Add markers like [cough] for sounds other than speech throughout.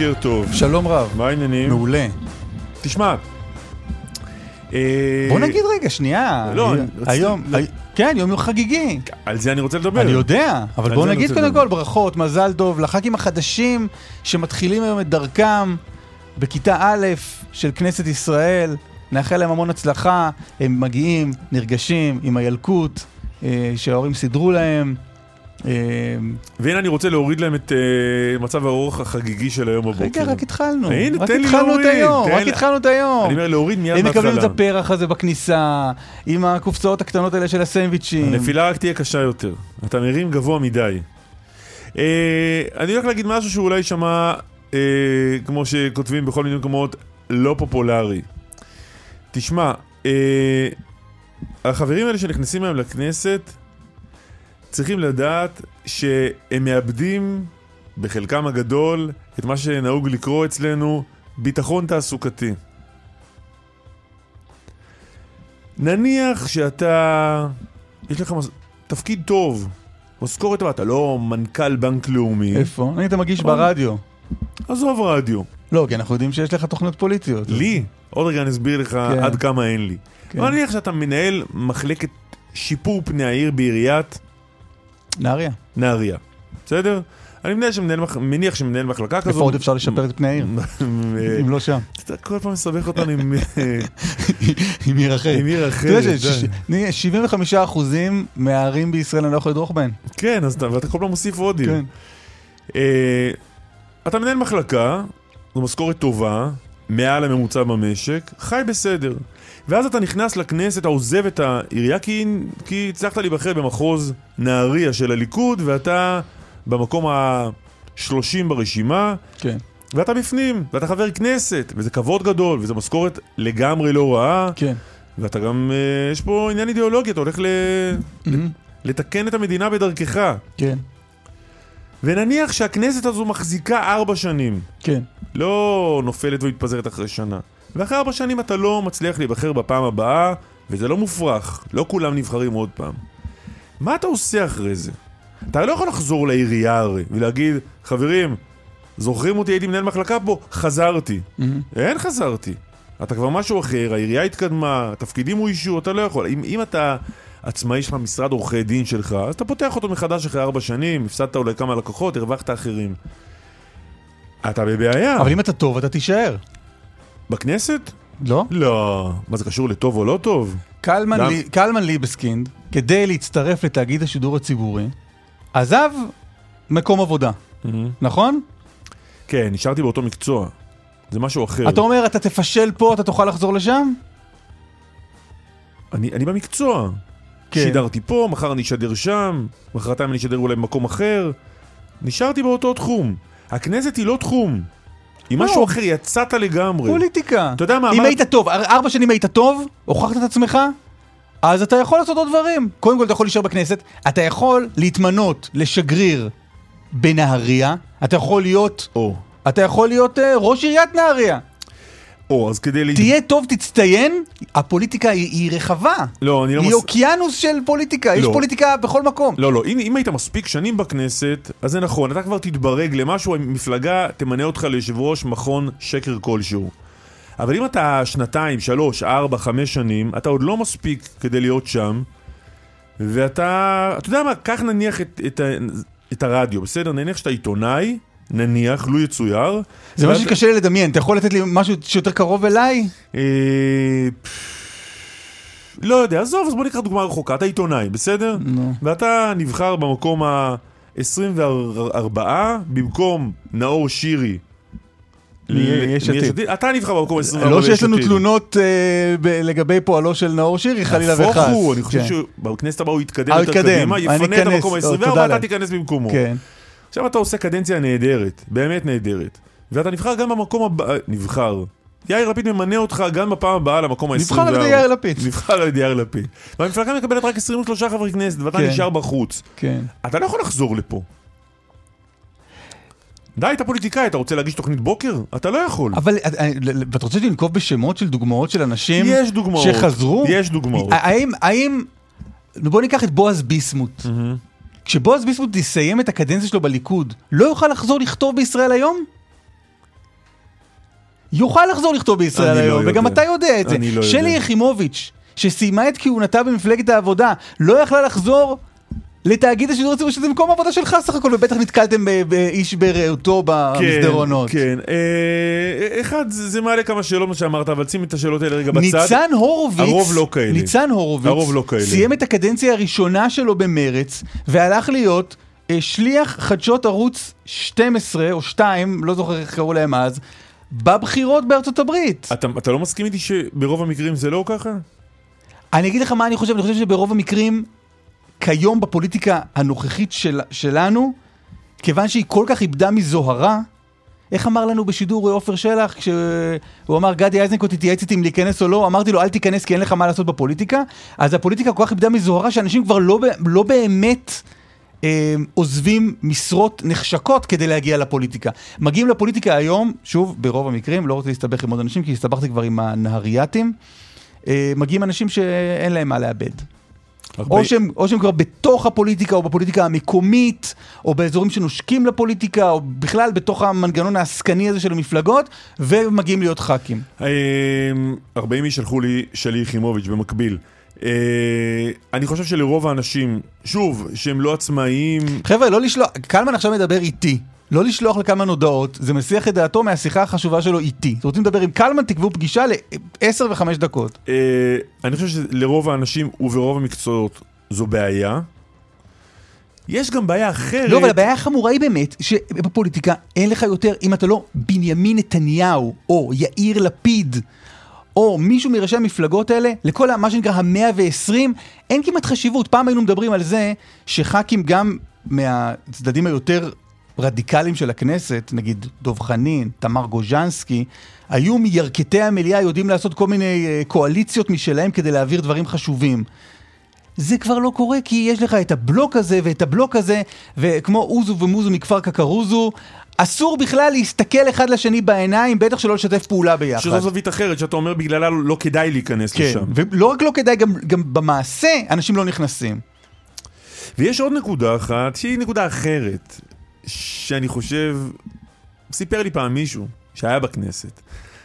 בוקר טוב. שלום רב. מה העניינים? מעולה. תשמע. אה, בוא נגיד רגע, שנייה. לא, היום. כן, יום חגיגי. על זה אני רוצה לדבר. אני יודע, אבל בוא נגיד קודם. כל ברכות, מזל טוב לח"כים החדשים שמתחילים היום את דרכם בכיתה א' של כנסת ישראל. נאחל להם המון הצלחה, הם מגיעים, נרגשים עם הילקוט אה, שההורים סידרו להם. אה, והנה אני רוצה להוריד להם את אה, מצב האורך החגיגי של היום בבוקר. רגע, רק התחלנו. הנה, רק תן לי התחלנו את להוריד, היום, רק התחלנו את היום. אני אומר להוריד מיד הם מקבלים. את הפרח הזה בכניסה, עם הקופסאות הקטנות האלה של הסנדוויצ'ים. הנפילה רק תהיה קשה יותר. אתה מרים גבוה מדי. אה, אני הולך להגיד משהו שאולי יישמע, כמו שכותבים בכל מיני מקומות, לא פופולרי. תשמע, החברים האלה שנכנסים היום לכנסת, צריכים לדעת שהם מאבדים בחלקם הגדול את מה שנהוג לקרוא אצלנו ביטחון תעסוקתי. נניח שאתה, יש לך מס... תפקיד טוב, משכורת טובה, אתה לא מנכ"ל בנק לאומי, איפה? אני אתה מגיש. ברדיו. עזוב רדיו. לא, כי אנחנו יודעים שיש לך תוכניות פוליטיות. לי, עוד רגע אני אסביר לך כן. עד כמה אין לי. כן. אבל נניח שאתה מנהל מחלקת שיפור פני העיר בעיריית נהריה. נהריה, בסדר? אני מניח שמנהל, מח- מניח שמנהל מחלקה כזו... איפה עוד אפשר לשפר את פני העיר? [laughs] אם לא שם. אתה כל פעם מסבך אותנו עם [laughs] עם עיר אחרת. עם עיר אתה אחרת. יודע ש-75% מהערים בישראל אני לא יכול לדרוך בהן. כן, אז אתה, כל פעם מוסיף עוד עיר. כן. אה, אתה מנהל מחלקה, זו משכורת טובה, מעל הממוצע במשק, חי בסדר. ואז אתה נכנס לכנסת, אתה עוזב את העירייה כי, כי הצלחת להיבחר במחוז נהריה של הליכוד, ואתה במקום ה-30 ברשימה, כן. ואתה בפנים, ואתה חבר כנסת, וזה כבוד גדול, וזו משכורת לגמרי לא רעה, כן. ואתה גם, אה, יש פה עניין אידיאולוגי, אתה הולך ל... מהמם. לתקן את המדינה בדרכך. כן. ונניח שהכנסת הזו מחזיקה ארבע שנים, כן. לא נופלת ומתפזרת אחרי שנה. ואחרי ארבע שנים אתה לא מצליח להיבחר בפעם הבאה, וזה לא מופרך, לא כולם נבחרים עוד פעם. מה אתה עושה אחרי זה? אתה לא יכול לחזור לעירייה הרי, ולהגיד, חברים, זוכרים אותי, הייתי מנהל מחלקה פה, חזרתי. מהמם. אין חזרתי. אתה כבר משהו אחר, העירייה התקדמה, התפקידים אוישו, אתה לא יכול. אם, אם אתה עצמאי, יש לך משרד עורכי דין שלך, אז אתה פותח אותו מחדש אחרי ארבע שנים, הפסדת אולי כמה לקוחות, הרווחת אחרים. אתה בבעיה. אבל אם אתה טוב, אתה תישאר. בכנסת? לא? לא. מה זה קשור לטוב או לא טוב? קלמן? לי- קלמן ליבסקינד, כדי להצטרף לתאגיד השידור הציבורי, עזב מקום עבודה, נכון? כן, נשארתי באותו מקצוע. זה משהו אחר. אתה אומר, אתה תפשל פה, אתה תוכל לחזור לשם? אני, אני במקצוע. כן. שידרתי פה, מחר אני אשדר שם, מחרתיים אני אשדר אולי במקום אחר. נשארתי באותו תחום. הכנסת היא לא תחום. לא. משהו אחר, יצאת לגמרי. פוליטיקה. אתה יודע מה, אם אמרת- היית טוב, אר- ארבע שנים היית טוב, הוכחת את עצמך, אז אתה יכול לעשות עוד דברים. קודם כל אתה יכול להישאר בכנסת, אתה יכול להתמנות לשגריר בנהריה, אתה יכול להיות, או, אתה יכול להיות אה, ראש עיריית נהריה. או, אז כדי... להת- תהיה טוב, תצטיין, הפוליטיקה היא, היא רחבה. לא, אני לא היא מס... אוקיינוס של פוליטיקה, יש לא. פוליטיקה בכל מקום. לא, לא, אם, אם היית מספיק שנים בכנסת, אז זה נכון, אתה כבר תתברג למשהו, המפלגה תמנה אותך ליושב ראש מכון שקר כלשהו. אבל אם אתה שנתיים, שלוש, ארבע, חמש שנים, אתה עוד לא מספיק כדי להיות שם, ואתה, אתה יודע מה, קח נניח את, את, את הרדיו, בסדר? נניח שאתה עיתונאי, נניח, לו יצויר. זה משהו שקשה לי לדמיין, אתה יכול לתת לי משהו שיותר קרוב אליי? אה, לא יודע, עזוב, אז בוא ניקח דוגמה רחוקה, אתה עיתונאי, בסדר? נו. ואתה נבחר במקום ה-24 במקום נאור שירי. יש עתיד. אתה נבחר במקום ה 24 לא שיש לנו תלונות אה, לגבי פועלו של נאור שירי, חלילה וחס. נהפוך הוא, אני חושב כן. שבכנסת הבאה הוא יתקדם יותר קדימה, יפנה את המקום ה-24 ואתה תיכנס במקומו. כן. עכשיו אתה עושה קדנציה נהדרת, באמת נהדרת. ואתה נבחר גם במקום הבא, נבחר. יאיר לפיד ממנה אותך גם בפעם הבאה למקום ה-24. נבחר על ידי יאיר לפיד. נבחר על ידי יאיר לפיד. והמפלגה מקבלת רק 23 חברי כנסת, ואתה כן. נשאר בחוץ. כן. אתה לא יכול לחזור לפה. די, אתה פוליטיקאי, אתה רוצה להגיש תוכנית בוקר? אתה לא יכול. אבל אה, אה, אתה רוצה לנקוב בשמות של דוגמאות של אנשים יש דוגמאות. שחזרו? יש דוגמאות. האם, האם, בוא ניקח את בועז ביסמוט. כשבועז ביסמוט יסיים את הקדנציה שלו בליכוד, לא יוכל לחזור לכתוב בישראל היום? יוכל לחזור לכתוב בישראל לא היום, לא וגם אתה יודע את זה. לא שלי יחימוביץ', שסיימה את כהונתה במפלגת העבודה, לא יכלה לחזור לתאגיד השידור הציבורי, שזה מקום עבודה שלך סך הכל, ובטח נתקלתם באיש ברעותו במסדרונות. כן, כן. אה, אחד, זה מעלה כמה שאלות מה שאמרת, אבל שים את השאלות האלה רגע בצד. ניצן הורוביץ, הרוב לא כאלה. ניצן הורוביץ, הרוב לא כאלה. סיים את הקדנציה הראשונה שלו במרץ, והלך להיות אה, שליח חדשות ערוץ 12 או 2, לא זוכר איך קראו להם אז, בבחירות בארצות הברית. אתה, אתה לא מסכים איתי שברוב המקרים זה לא ככה? אני אגיד לך מה אני חושב, אני חושב שברוב המקרים כיום בפוליטיקה הנוכחית של, שלנו, כיוון שהיא כל כך איבדה מזוהרה, איך אמר לנו בשידור עופר שלח, כשהוא אמר גדי איזנקוט התייעץ איתי אם להיכנס או לא, אמרתי לו אל תיכנס כי אין לך מה לעשות בפוליטיקה, אז הפוליטיקה כל כך איבדה מזוהרה שאנשים כבר לא, לא באמת אה, עוזבים משרות נחשקות כדי להגיע לפוליטיקה. מגיעים לפוליטיקה היום, שוב, ברוב המקרים, לא רוצה להסתבך עם עוד אנשים כי הסתבכתי כבר עם הנהרייתים, אה, מגיעים אנשים שאין להם מה לאבד. או שהם, או שהם כבר בתוך הפוליטיקה, או בפוליטיקה המקומית, או באזורים שנושקים לפוליטיקה, או בכלל בתוך המנגנון העסקני הזה של המפלגות, ומגיעים להיות ח"כים. 40 איש שלחו לי שלי יחימוביץ' במקביל. אה, אני חושב שלרוב האנשים, שוב, שהם לא עצמאיים... חבר'ה, לא לשלוח, קלמן עכשיו מדבר איתי. לא לשלוח לכמה הודעות, זה מסיח את דעתו מהשיחה החשובה שלו איתי. אתם רוצים לדבר עם קלמן, תקבעו פגישה ל-10 ו-5 דקות. אה, אני חושב שלרוב האנשים וברוב המקצועות זו בעיה. יש גם בעיה אחרת. לא, אבל הבעיה החמורה היא באמת, שבפוליטיקה אין לך יותר, אם אתה לא בנימין נתניהו, או יאיר לפיד, או מישהו מראשי המפלגות האלה, לכל מה שנקרא המאה ועשרים, אין כמעט חשיבות. פעם היינו מדברים על זה שח"כים גם מהצדדים היותר רדיקלים של הכנסת, נגיד דב חנין, תמר גוז'נסקי, היו מירכתי המליאה יודעים לעשות כל מיני uh, קואליציות משלהם כדי להעביר דברים חשובים. זה כבר לא קורה כי יש לך את הבלוק הזה ואת הבלוק הזה, וכמו אוזו ומוזו מכפר קקרוזו, אסור בכלל להסתכל אחד לשני בעיניים, בטח שלא לשתף פעולה ביחד. שזו זווית אחרת, שאתה אומר בגללה לא כדאי להיכנס כן, לשם. ולא רק לא כדאי, גם, גם במעשה אנשים לא נכנסים. ויש עוד נקודה אחת, שהיא נקודה אחרת. שאני חושב, סיפר לי פעם מישהו שהיה בכנסת.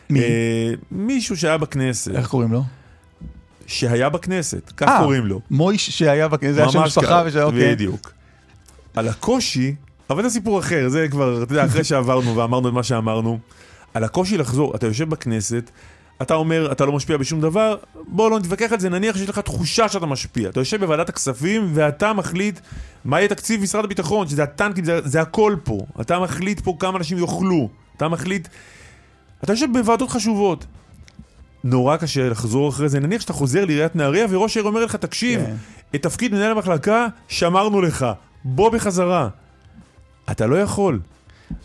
מי? אה, מישהו שהיה בכנסת. איך קוראים לו? שהיה בכנסת, כך 아, אה, קוראים לו. מויש שהיה בכנסת, זה היה שם משפחה ושהיה, אוקיי. בדיוק. על הקושי, אבל זה סיפור אחר, זה כבר, אתה יודע, אחרי שעברנו ואמרנו את מה שאמרנו, על הקושי לחזור, אתה יושב בכנסת, אתה אומר, אתה לא משפיע בשום דבר, בוא לא נתווכח על זה, נניח שיש לך תחושה שאתה משפיע. אתה יושב בוועדת הכספים ואתה מחליט מה יהיה תקציב משרד הביטחון, שזה הטנקים, זה, זה הכל פה. אתה מחליט פה כמה אנשים יאכלו. אתה מחליט... אתה יושב בוועדות חשובות. נורא קשה לחזור אחרי זה. נניח שאתה חוזר לעיריית נהריה וראש העיר אומר לך, תקשיב, כן. את תפקיד מנהל המחלקה שמרנו לך, בוא בחזרה. אתה לא יכול.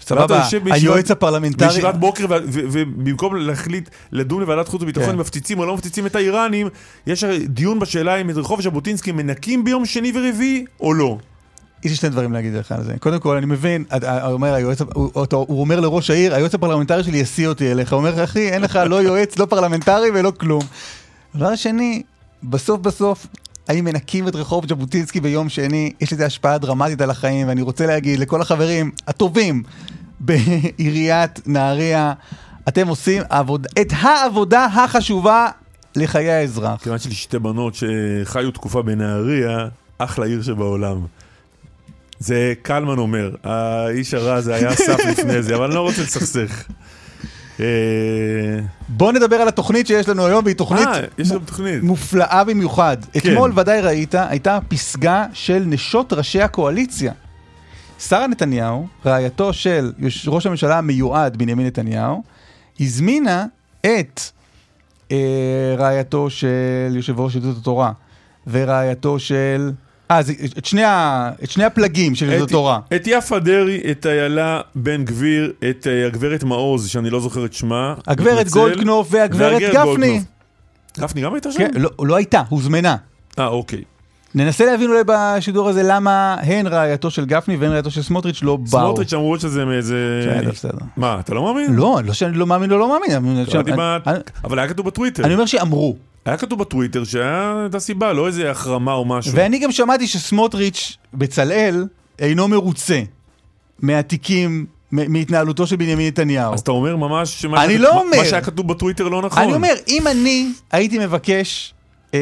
סבבה, היועץ הפרלמנטרי... בישיבת בוקר, ובמקום להחליט לדון לוועדת חוץ וביטחון אם כן. מפציצים או לא מפציצים את האיראנים, יש דיון בשאלה אם את רחוב ז'בוטינסקי מנקים ביום שני ורביעי או לא. יש לי שני דברים להגיד לך על זה. קודם כל, אני מבין, הוא אומר, היועץ, הוא אומר לראש העיר, היועץ הפרלמנטרי שלי ישיא אותי אליך. הוא אומר, אחי, אין לך לא יועץ, לא פרלמנטרי ולא כלום. דבר שני, בסוף בסוף, האם מנקים את רחוב ז'בוטינסקי ביום שני, יש לזה השפעה דרמטית על החיים, ואני רוצה להגיד לכל החברים הטובים בעיריית נהריה, אתם עושים עבוד... את העבודה החשובה לחיי האזרח. כיוון שלי שתי בנות שחיו תקופה בנהריה, אחלה עיר שבעולם. זה קלמן אומר, האיש הרע הזה היה אסף לפני זה, אבל אני לא רוצה לסכסך. אה, בוא נדבר על התוכנית שיש לנו היום, והיא תוכנית, אה, יש גם תוכנית. מופלאה במיוחד. כן. אתמול ודאי ראית, הייתה פסגה של נשות ראשי הקואליציה. שרה נתניהו, רעייתו של ראש הממשלה המיועד בנימין נתניהו, הזמינה את אה, רעייתו של יושב ראש יהדות התורה ורעייתו של... אה, את, שני ה, את שני הפלגים של יהדות התורה. את יפה דרעי, את איילה בן גביר, את אה, הגברת מעוז, שאני לא זוכר את שמה. הגברת. גולדקנופ והגברת גפני. גפני גם הייתה שם? כן, לא, לא הייתה, הוזמנה. אה, אוקיי. ננסה להבין אולי בשידור הזה למה הן רעייתו של גפני והן רעייתו של סמוטריץ' לא באו. סמוטריץ' אמרו שזה מאיזה... בסדר, בסדר. מה, אתה לא מאמין? לא, לא שאני לא מאמין או לא מאמין. אני- אבל היה כתוב בטוויטר. אני אומר שאמרו. היה כתוב בטוויטר שהייתה סיבה, לא איזה החרמה או משהו. ואני גם שמעתי שסמוטריץ', בצלאל, אינו מרוצה מהתיקים, מהתנהלותו של בנימין נתניהו. אז אתה אומר ממש שמה אני לא מה- אומר. מה שהיה כתוב בטוויטר לא נכון. אני אומר, אם אני הייתי מבקש אה,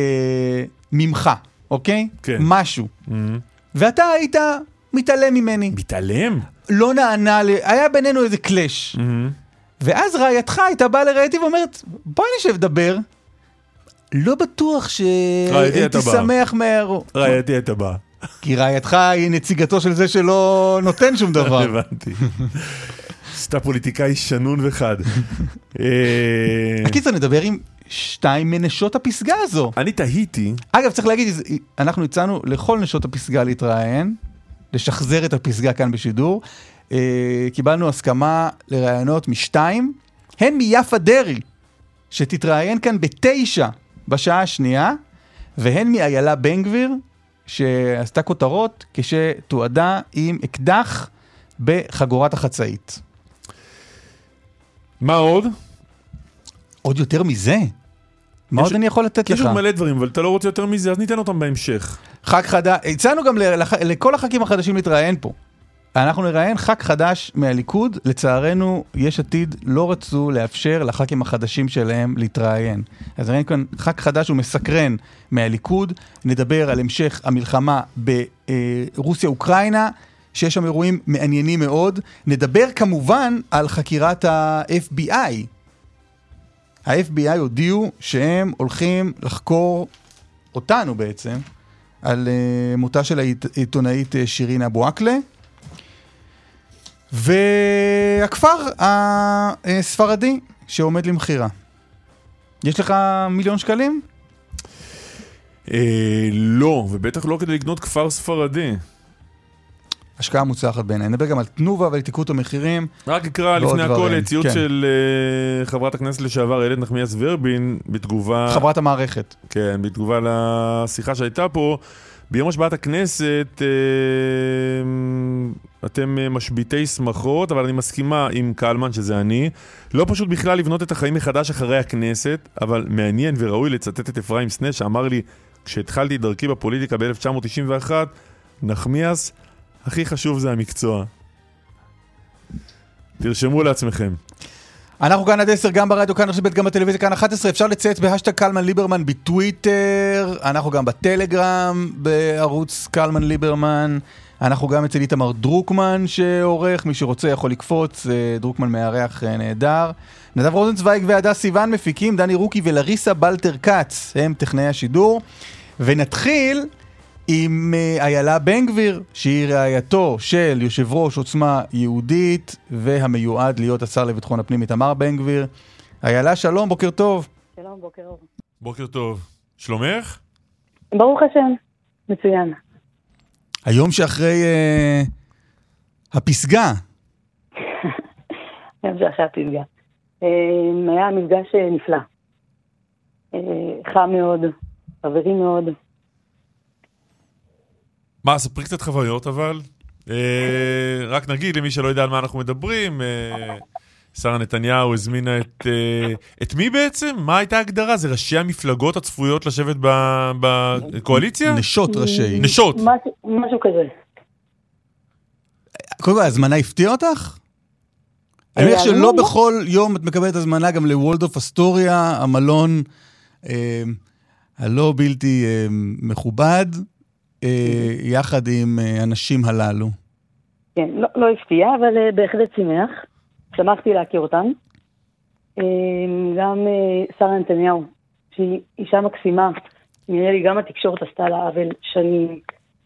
ממך, אוקיי? כן. משהו, מהמם. ואתה היית מתעלם ממני, מתעלם? לא נענה, ל- היה בינינו איזה קלאש. מהמם. ואז רעייתך הייתה באה לרעייתי ואומרת, בואי נשב לדבר. לא בטוח שהייתי. שמח מה... רעייתי הייתה באה. כי רעייתך היא נציגתו של זה שלא נותן שום דבר. [laughs] הבנתי. שאתה פוליטיקאי שנון וחד. [laughs] אה, בקיצור, נדבר עם שתיים מנשות הפסגה הזו. אני תהיתי, אגב, צריך להגיד, אנחנו הצענו לכל נשות הפסגה להתראיין, לשחזר את הפסגה כאן בשידור. אה, קיבלנו הסכמה לראיונות משתיים, הן מיפה דרעי, שתתראיין כאן בתשע בשעה השנייה, והן מאיילה בן גביר, שעשתה כותרות כשתועדה עם אקדח בחגורת החצאית. מה עוד? עוד יותר מזה? מה יש- עוד אני יכול לתת יש לך? עוד מלא דברים, אבל אתה לא רוצה יותר מזה, אז ניתן אותם בהמשך. ח"כ חדש, הצענו גם לח- לכל הח"כים החדשים להתראיין פה. אנחנו נראיין ח"כ חדש מהליכוד, לצערנו יש עתיד לא רצו לאפשר לח"כים החדשים שלהם להתראיין. אז נראיין כאן ח"כ חדש ומסקרן מהליכוד, נדבר על המשך המלחמה ברוסיה-אוקראינה, שיש שם אירועים מעניינים מאוד. נדבר כמובן על חקירת ה-FBI. ה-FBI הודיעו שהם הולכים לחקור אותנו בעצם, על uh, מותה של העיתונאית uh, שירין אבו עקלה. והכפר הספרדי שעומד למכירה. יש לך מיליון שקלים? אה, לא, ובטח לא כדי לקנות כפר ספרדי. השקעה מוצלחת בעיניי. נדבר גם על תנובה ועל התייקרות המחירים. רק אקרא לפני הכל ציוץ כן. של אה, חברת הכנסת לשעבר איילת נחמיאס ורבין, בתגובה... חברת המערכת. כן, בתגובה לשיחה שהייתה פה, ביום השבעת הכנסת אה, אתם אה, משביתי שמחות, אבל אני מסכימה עם קלמן, שזה אני. לא פשוט בכלל לבנות את החיים מחדש אחרי הכנסת, אבל מעניין וראוי לצטט את אפרים סנה, שאמר לי, כשהתחלתי את דרכי בפוליטיקה ב-1991, נחמיאס, הכי חשוב זה המקצוע. תרשמו לעצמכם. אנחנו כאן עד 10, גם ברדיו, כאן רשת ב', גם בטלוויזיה, כאן 11. אפשר לצייץ בהשטג קלמן ליברמן בטוויטר, אנחנו גם בטלגרם, בערוץ קלמן ליברמן. אנחנו גם אצל איתמר דרוקמן שעורך, מי שרוצה יכול לקפוץ, אה, דרוקמן מארח אה, נהדר. נדב רוזנצוויג והדס סיוון מפיקים, דני רוקי ולריסה בלטר כץ הם טכנאי השידור. ונתחיל עם אה, איילה בן גביר, שהיא רעייתו של יושב ראש עוצמה יהודית והמיועד להיות השר לביטחון הפנים איתמר בן גביר. איילה, שלום, בוקר טוב. שלום, בוקר אור. בוקר טוב. שלומך? ברוך השם, מצוין. היום שאחרי אה, הפסגה, [laughs] היום שאחרי הפסגה. אה, היה מפגש אה, נפלא. אה, חם מאוד, חברי מאוד. מה, ספרי קצת חוויות אבל. אה, רק נגיד למי שלא יודע על מה אנחנו מדברים, אה, שרה נתניהו הזמינה את... אה, את מי בעצם? מה הייתה ההגדרה? זה ראשי המפלגות הצפויות לשבת ב- בקואליציה? נשות ראשי. נשות. משהו, כזה. קודם כל, ההזמנה הפתיעה אותך? אני מניח שלא בכל יום את מקבלת הזמנה גם לוולדוף אסטוריה, המלון הלא בלתי מכובד, יחד עם אה, הנשים הללו. כן, לא, לא הפתיע, אבל אה, בהחלט שימח. שמחתי להכיר אותן. אה, גם אה, שרה נתניהו, שהיא אישה מקסימה, נראה לי גם התקשורת עשתה לה עוול שנים,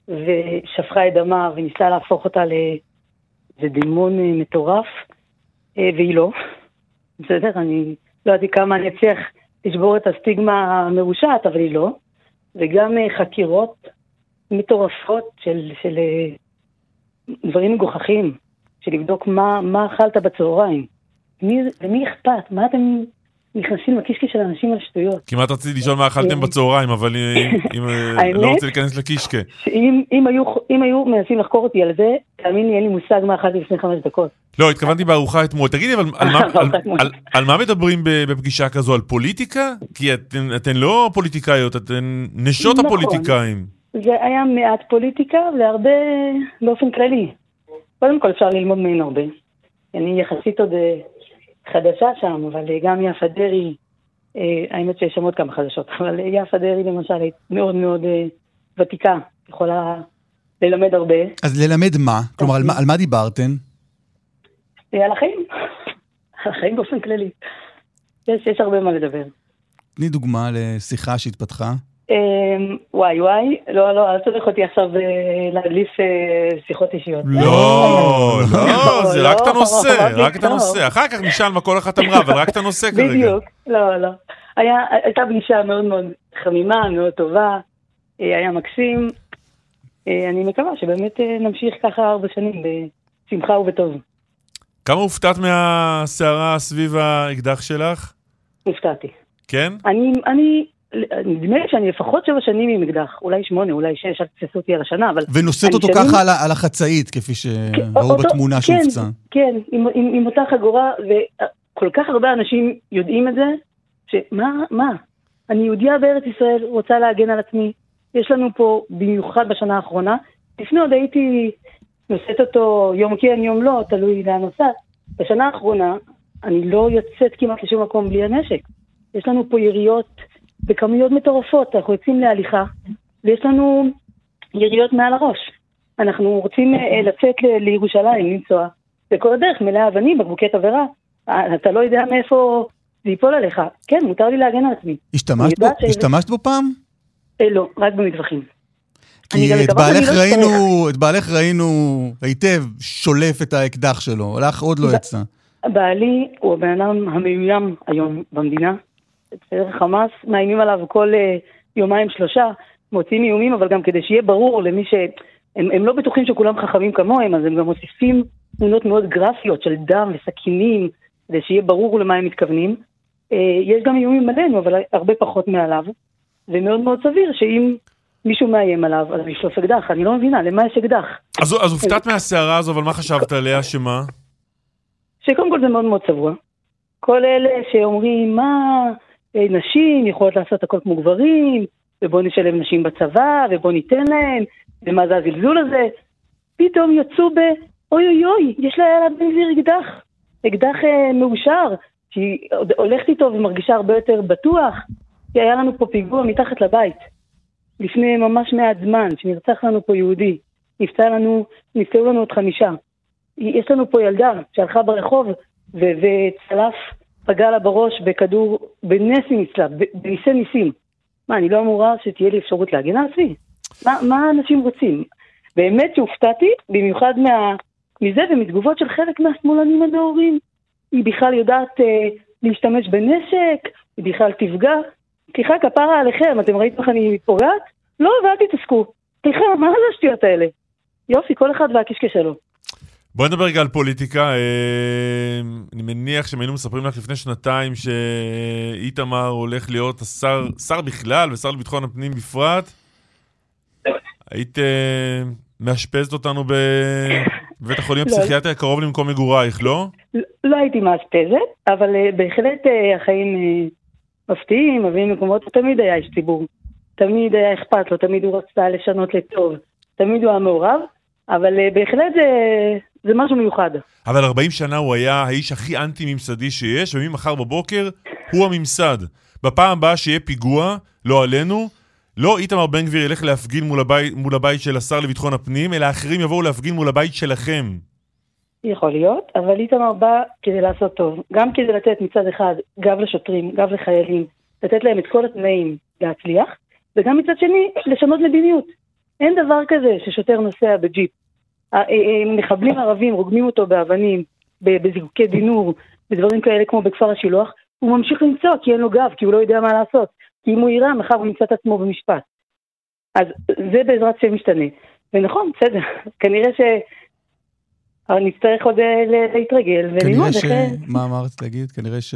ושפכה את דמה וניסה להפוך אותה לאיזה דמון אה, מטורף, אה, והיא לא. בסדר? אני לא יודעת כמה אני אצליח לשבור את הסטיגמה המרושעת, אבל היא לא. וגם אה, חקירות מטורפות של, של דברים מגוחכים, של לבדוק מה, מה אכלת בצהריים. מי, למי אכפת? מה אתם נכנסים לקישקע של אנשים על שטויות? כמעט רציתי לשאול מה אכלתם בצהריים, אבל אם [laughs] לא רוצה להיכנס לקישקע. אם היו מנסים לחקור אותי על זה, תאמין לי, אין לי מושג מה אכלתי לפני חמש דקות. לא, התכוונתי בארוחה אתמול. תגידי, אבל על מה [laughs] מדברים בפגישה כזו? על פוליטיקה? כי אתן לא פוליטיקאיות, אתן נשות נכון. הפוליטיקאים. זה היה מעט פוליטיקה והרבה באופן כללי. קודם כל אפשר ללמוד מהן הרבה. אני יחסית עוד אה, חדשה שם, אבל אה, גם יפה דרעי, אה, האמת שיש שם עוד כמה חדשות, [laughs] אבל יפה דרעי למשל היא מאוד מאוד ותיקה, יכולה ללמד הרבה. אז ללמד מה? כלומר, על מה, על מה דיברתן? על החיים. [laughs] על החיים באופן כללי. יש, יש הרבה מה לדבר. תני דוגמה לשיחה שהתפתחה. אמ, וואי וואי, לא, לא, אל תלך אותי עכשיו אה, להדליף אה, שיחות אישיות. לא, לא, זה רק את הנושא, רק את הנושא. אחר כך נשאל מה כל אחת אמרה, אבל רק את הנושא כרגע. בדיוק, לא, לא. הייתה פגישה מאוד מאוד חמימה, מאוד טובה, אה, היה מקסים. אני מקווה שבאמת נמשיך ככה ארבע שנים בשמחה ובטוב. כמה הופתעת מהסערה סביב האקדח שלך? הופתעתי. כן? אני נדמה לי שאני לפחות שבע שנים עם אקדח, אולי שמונה, אולי שש, אל תתפסו אותי על השנה, אבל... ונושאת אותו ככה על החצאית, כפי שראו בתמונה כן, שהופצה. כן, עם אותה חגורה, וכל כך הרבה אנשים יודעים את זה, שמה, מה? אני יהודייה בארץ ישראל, רוצה להגן על עצמי. יש לנו פה, במיוחד בשנה האחרונה, לפני עוד הייתי נושאת אותו יום כן, יום לא, תלוי לאן נוסעת. בשנה האחרונה, אני לא יוצאת כמעט לשום מקום בלי הנשק. יש לנו פה יריות בכמויות מטורפות. אנחנו יוצאים להליכה, ויש לנו יריות מעל הראש. אנחנו רוצים אה, לצאת לירושלים, לנסוע, וכל הדרך מלאה אבנים, בקבוקי תבערה. אה, אתה לא יודע מאיפה זה ייפול עליך. כן, מותר לי להגן על עצמי. השתמשת בו, השתמשת בו פעם? אה, לא, רק במטווחים. כי את בעלך, לא ראינו, את בעלך ראינו היטב שולף את האקדח שלו, לך עוד לא יצא. בעלי הוא הבן אדם המאוים היום במדינה. בסדר, חמאס מאיימים עליו כל uh, יומיים שלושה, מוציאים איומים, אבל גם כדי שיהיה ברור למי ש... הם, הם לא בטוחים שכולם חכמים כמוהם, אז הם גם מוסיפים תמונות מאוד גרפיות של דם וסכינים, כדי שיהיה ברור למה הם מתכוונים. Uh, יש גם איומים עלינו, אבל הרבה פחות מעליו, ומאוד מאוד סביר שאם מישהו מאיים עליו, אז ישלוף אקדח. אני לא מבינה, למה יש אקדח? אז, אז הופתעת מהסערה הזו, אבל מה חשבת עליה, שמה? שקודם כל זה מאוד מאוד צבוע. כל אלה שאומרים, מה... נשים יכולות לעשות הכל כמו גברים, ובואו נשלב נשים בצבא, ובואו ניתן להן, ומה זה הזלזול הזה. פתאום יצאו ב... אוי אוי אוי, יש לה בן גביר אקדח, אקדח אה, מאושר, שהיא הולכת איתו ומרגישה הרבה יותר בטוח, כי היה לנו פה פיגוע מתחת לבית, לפני ממש מעט זמן, שנרצח לנו פה יהודי, נפצע לנו, נפצעו לנו עוד חמישה. יש לנו פה ילדה שהלכה ברחוב וצלף פגע לה בראש בכדור, בנס ניצלה, בניסי ניסים. מה, אני לא אמורה שתהיה לי אפשרות להגן על עצמי? מה, מה אנשים רוצים? באמת שהופתעתי, במיוחד מה, מזה ומתגובות של חלק מהשמאלנים הנאורים. היא בכלל יודעת אה, להשתמש בנשק, היא בכלל תפגע. סליחה, כפרה עליכם, אתם ראיתם איך אני פוגעת? לא, ואל תתעסקו. סליחה, מה זה השטויות האלה? יופי, כל אחד והקישקע שלו. בואי נדבר רגע על פוליטיקה. אה, אני מניח שהם היינו מספרים לך לפני שנתיים שאיתמר הולך להיות השר, שר בכלל ושר לביטחון הפנים בפרט. היית אה, מאשפזת אותנו בבית החולים לא. הפסיכיאטרי הקרוב למקום מגורייך, לא? לא הייתי מאשפזת, אבל אה, בהחלט החיים מפתיעים, מביאים מקומות, תמיד היה איש ציבור. תמיד היה אכפת לו, תמיד הוא רצה לשנות לטוב, תמיד הוא היה מעורב. אבל בהחלט זה, זה משהו מיוחד. אבל 40 שנה הוא היה האיש הכי אנטי-ממסדי שיש, וממחר בבוקר הוא הממסד. בפעם הבאה שיהיה פיגוע, לא עלינו, לא איתמר בן גביר ילך להפגין מול הבית, מול הבית של השר לביטחון הפנים, אלא אחרים יבואו להפגין מול הבית שלכם. יכול להיות, אבל איתמר בא כדי לעשות טוב. גם כדי לתת מצד אחד גב לשוטרים, גב לחיילים, לתת להם את כל התנאים להצליח, וגם מצד שני, לשנות מדיניות. אין דבר כזה ששוטר נוסע בג'יפ. אה, אה, אה, מחבלים ערבים רוגמים אותו באבנים, בזיקוקי דינור, בדברים כאלה כמו בכפר השילוח, הוא ממשיך למצוא כי אין לו גב, כי הוא לא יודע מה לעשות. כי אם הוא יירה, מחר הוא ימצא את עצמו במשפט. אז זה בעזרת השם משתנה. ונכון, בסדר, [laughs] כנראה ש... אבל נצטרך עוד להתרגל וללמוד איך... כנראה ש... מה אמרת להגיד? כנראה ש...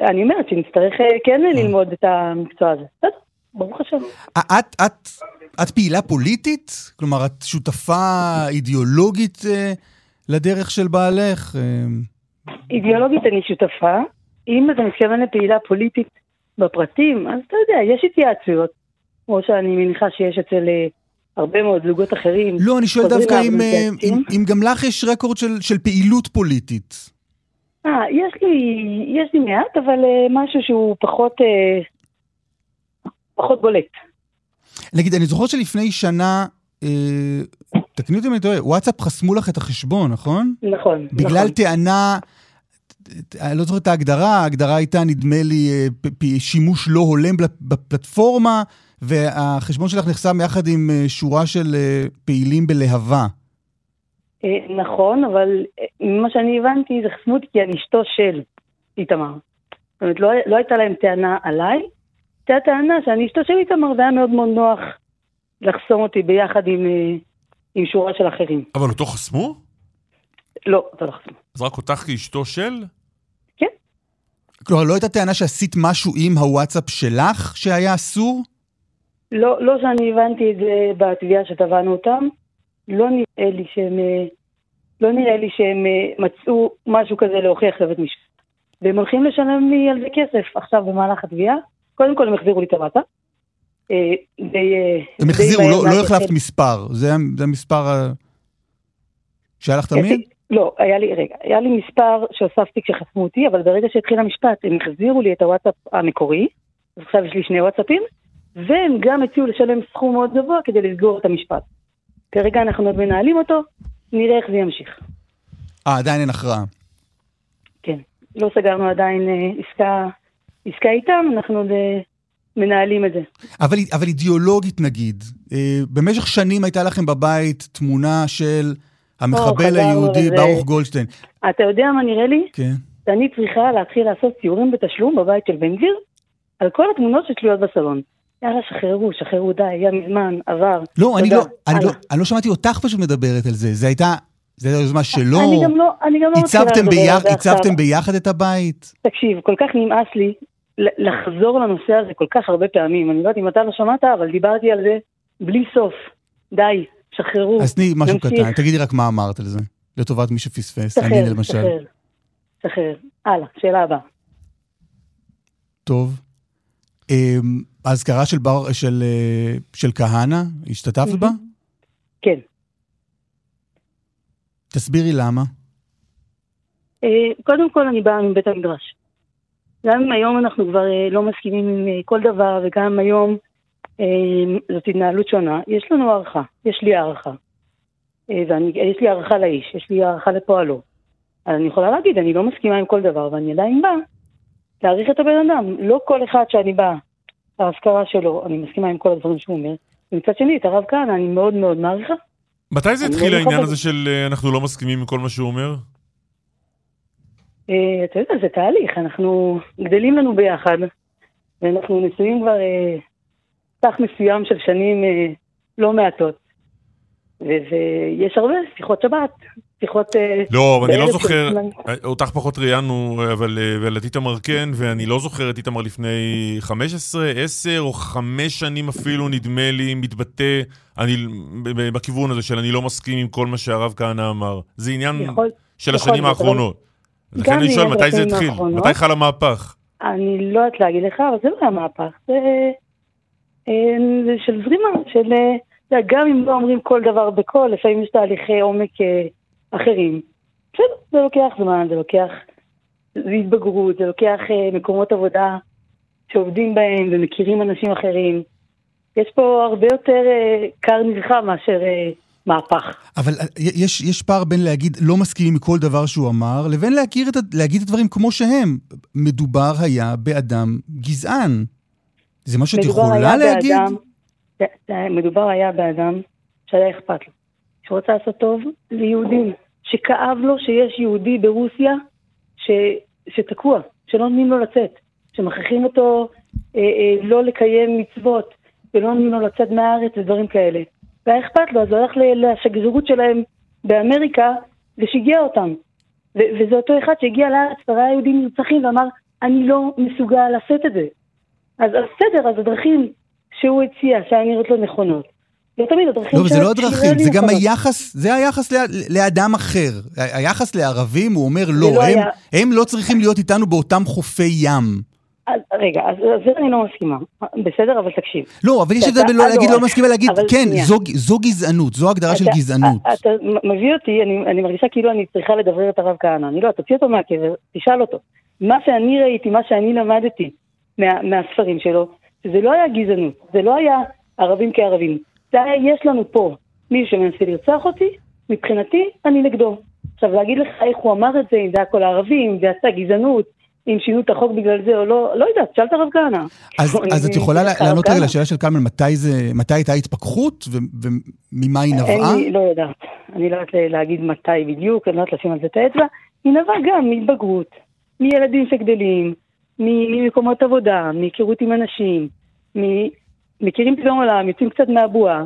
אני אומרת שנצטרך כן ללמוד את המקצוע הזה. בסדר, ברוך השם. את, את, את פעילה פוליטית? כלומר, את שותפה אידיאולוגית לדרך של בעלך? אידיאולוגית אני שותפה. אם אתה מתכוון לפעילה פוליטית בפרטים, אז אתה יודע, יש התייעצויות, כמו שאני מניחה שיש אצל אה, הרבה מאוד זוגות אחרים. לא, אני שואל דווקא אם, אה, אם, אם גם לך יש רקורד של, של פעילות פוליטית. אה, יש לי, יש לי מעט, אבל uh, משהו שהוא פחות, uh, פחות בולט. נגיד, אני זוכר שלפני שנה, uh, תקני אותי אם אני טועה, וואטסאפ חסמו לך את החשבון, נכון? נכון, בגלל נכון. טענה... אני לא זוכר את ההגדרה, ההגדרה הייתה נדמה לי אה, שימוש לא הולם בפלטפורמה, והחשבון שלך נחסם יחד עם אה, שורה של אה, פעילים בלהבה. נכון, אבל ממה שאני הבנתי זה חסמו אותי כי אני אשתו של איתמר. זאת אומרת, לא, לא הייתה להם טענה עליי, הייתה טענה שאני אשתו של איתמר, והיה מאוד מאוד נוח לחסום אותי ביחד עם, עם שורה של אחרים. אבל אותו חסמו? לא, אותו לא חסמו. אז רק אותך כאשתו של? כן. כלומר, לא הייתה טענה שעשית משהו עם הוואטסאפ שלך שהיה אסור? לא, לא שאני הבנתי את זה בתביעה שטבענו אותם. לא נראה לי שהם, לא נראה לי שהם מצאו משהו כזה להוכיח לבית משפט. והם הולכים לשלם לי על זה כסף עכשיו במהלך התביעה. קודם כל הם החזירו לי את הוואטסאפ. אה, הם החזירו, לא, לא החלפת מספר, זה המספר שהיה לך תמיד? לא, היה לי, רגע, היה לי מספר שהוספתי כשחסמו אותי, אבל ברגע שהתחיל המשפט הם החזירו לי את הוואטסאפ המקורי, אז עכשיו יש לי שני וואטסאפים, והם גם הציעו לשלם סכום מאוד גבוה כדי לסגור את המשפט. כרגע אנחנו עוד מנהלים אותו, נראה איך זה ימשיך. אה, עדיין אין הכרעה. כן, לא סגרנו עדיין אה, עסקה, עסקה איתם, אנחנו עוד אה, מנהלים את זה. אבל, אבל אידיאולוגית נגיד, אה, במשך שנים הייתה לכם בבית תמונה של... המחבל היהודי ברוך גולדשטיין. אתה יודע מה נראה לי? כן. שאני צריכה להתחיל לעשות ציורים בתשלום בבית של בן גביר, על כל התמונות שתלויות בסלון. יאללה, שחררו, שחררו, די, היה מזמן, עבר. לא, אני לא, אני לא, אני לא שמעתי אותך פשוט מדברת על זה. זה הייתה, זו הייתה יוזמה שלו. אני גם לא, אני גם לא מתחילה לדבר על זה עכשיו. הצבתם ביחד את הבית? תקשיב, כל כך נמאס לי לחזור לנושא הזה כל כך הרבה פעמים. אני לא יודעת אם אתה לא שמעת, אבל דיברתי על זה בלי סוף. די, שחררו. אז תני משהו נמשיך. קטן, תגידי רק מה אמרת על זה, לטובת מי שפספס, אני למשל. שחרר, שחרר. הלאה, שאלה הבאה. טוב. אמ, האזכרה של, בר, של, אה, של כהנא, השתתפת בה? כן. תסבירי למה. אה, קודם כל אני באה מבית המדרש. גם אם היום אנחנו כבר אה, לא מסכימים עם כל דבר, וגם היום אמ, זאת התנהלות שונה. יש לנו הערכה, יש לי הערכה. אה, ויש לי הערכה לאיש, יש לי הערכה לפועלו. אז אני יכולה להגיד, אני לא מסכימה עם כל דבר, ואני עדיין באה להעריך את הבן אדם. לא כל אחד שאני באה להשכרה שלו, אני מסכימה עם כל הדברים שהוא אומר. ומצד שני, את הרב כהנא אני מאוד מאוד מעריכה. מתי זה התחיל העניין הזה של אה, אנחנו לא מסכימים עם כל מה שהוא אומר? אה, אתה יודע, זה תהליך, אנחנו גדלים לנו ביחד, ואנחנו נשואים כבר סך מסוים של שנים אה, לא מעטות. ויש הרבה שיחות שבת, שיחות... אה, לא, אני לא זוכר, אה, אותך פחות ראיינו, אבל, אבל את איתמר כן, ואני לא זוכר את איתמר לפני 15, 10 או 5 שנים אפילו, נדמה לי, מתבטא אני, בכיוון הזה של אני לא מסכים עם כל מה שהרב כהנא אמר. זה עניין יכול, של יכול השנים האחרונות. לכן אני שואל, מתי זה התחיל? מתי חל המהפך? אני לא יודעת להגיד לך, אבל זה לא היה מהפך. זה... אה, זה של זרימה, של... אה, גם אם לא אומרים כל דבר בקול, לפעמים יש תהליכי עומק אה, אחרים. בסדר, זה לוקח זמן, זה לוקח זה התבגרות, זה לוקח מקומות עבודה שעובדים בהם ומכירים אנשים אחרים. יש פה הרבה יותר קר נרחב מאשר מהפך. אבל יש, יש פער בין להגיד לא מסכימים מכל דבר שהוא אמר, לבין להכיר את, להגיד את הדברים כמו שהם. מדובר היה באדם גזען. זה מה שאת יכולה להגיד? באדם, מדובר היה באדם שהיה אכפת לו, שרוצה לעשות טוב ליהודים, שכאב לו שיש יהודי ברוסיה ש, שתקוע, שלא נותנים לו לצאת, שמכריחים אותו אה, אה, לא לקיים מצוות, ולא נותנים לו לצאת מהארץ ודברים כאלה. והיה אכפת לו, אז הוא הלך לשגרירות שלהם באמריקה ושיגע אותם. ו- וזה אותו אחד שהגיע לארץ וראה יהודים נרצחים ואמר, אני לא מסוגל לשאת את זה. אז בסדר, אז הדרכים שהוא הציע, שהיה נראות לו נכונות, לא תמיד הדרכים... לא, זה לא הדרכים, זה גם היחס, זה היחס לאדם אחר. היחס לערבים, הוא אומר, לא, לא הם, הם לא צריכים להיות איתנו באותם חופי ים. אז, רגע, אז זה אני לא מסכימה. בסדר, אבל תקשיב. לא, אבל יש הבדל בין לא להגיד לא מסכימה, להגיד, כן, זו, גזענות, זו הגדרה של גזענות. אתה מביא אותי, אני, מרגישה כאילו אני צריכה לדברר את הרב כהנא. אני לא, תוציא אותו מהקבר, תשאל אותו. מה שאני ראיתי, מה שאני למדתי מה, מהספרים שלו, זה לא היה גזענות, זה לא היה ערבים כערבים. זה היה, יש לנו פה מישהו שמנסה לרצוח אותי, מבחינתי, אני נגדו. עכשיו, להגיד לך איך הוא אמר את זה, אם זה היה כל הערבים, אם זה עשה גזענות, אם שינו את החוק בגלל זה או לא, לא יודעת, שאל את הרב כהנא. אז, אז את יכולה לענות רגע לשאלה של קלמן, מתי, זה, מתי הייתה התפכחות וממה היא נבעה? אני לא יודעת. אני לא יודעת להגיד מתי בדיוק, אני לא יודעת לשים על זה את האצבע. היא נבעה גם מהתבגרות, מילדים שגדלים, ממקומות עבודה, מהיכרות עם אנשים, מכירים פתאום עולם, יוצאים קצת מהבועה,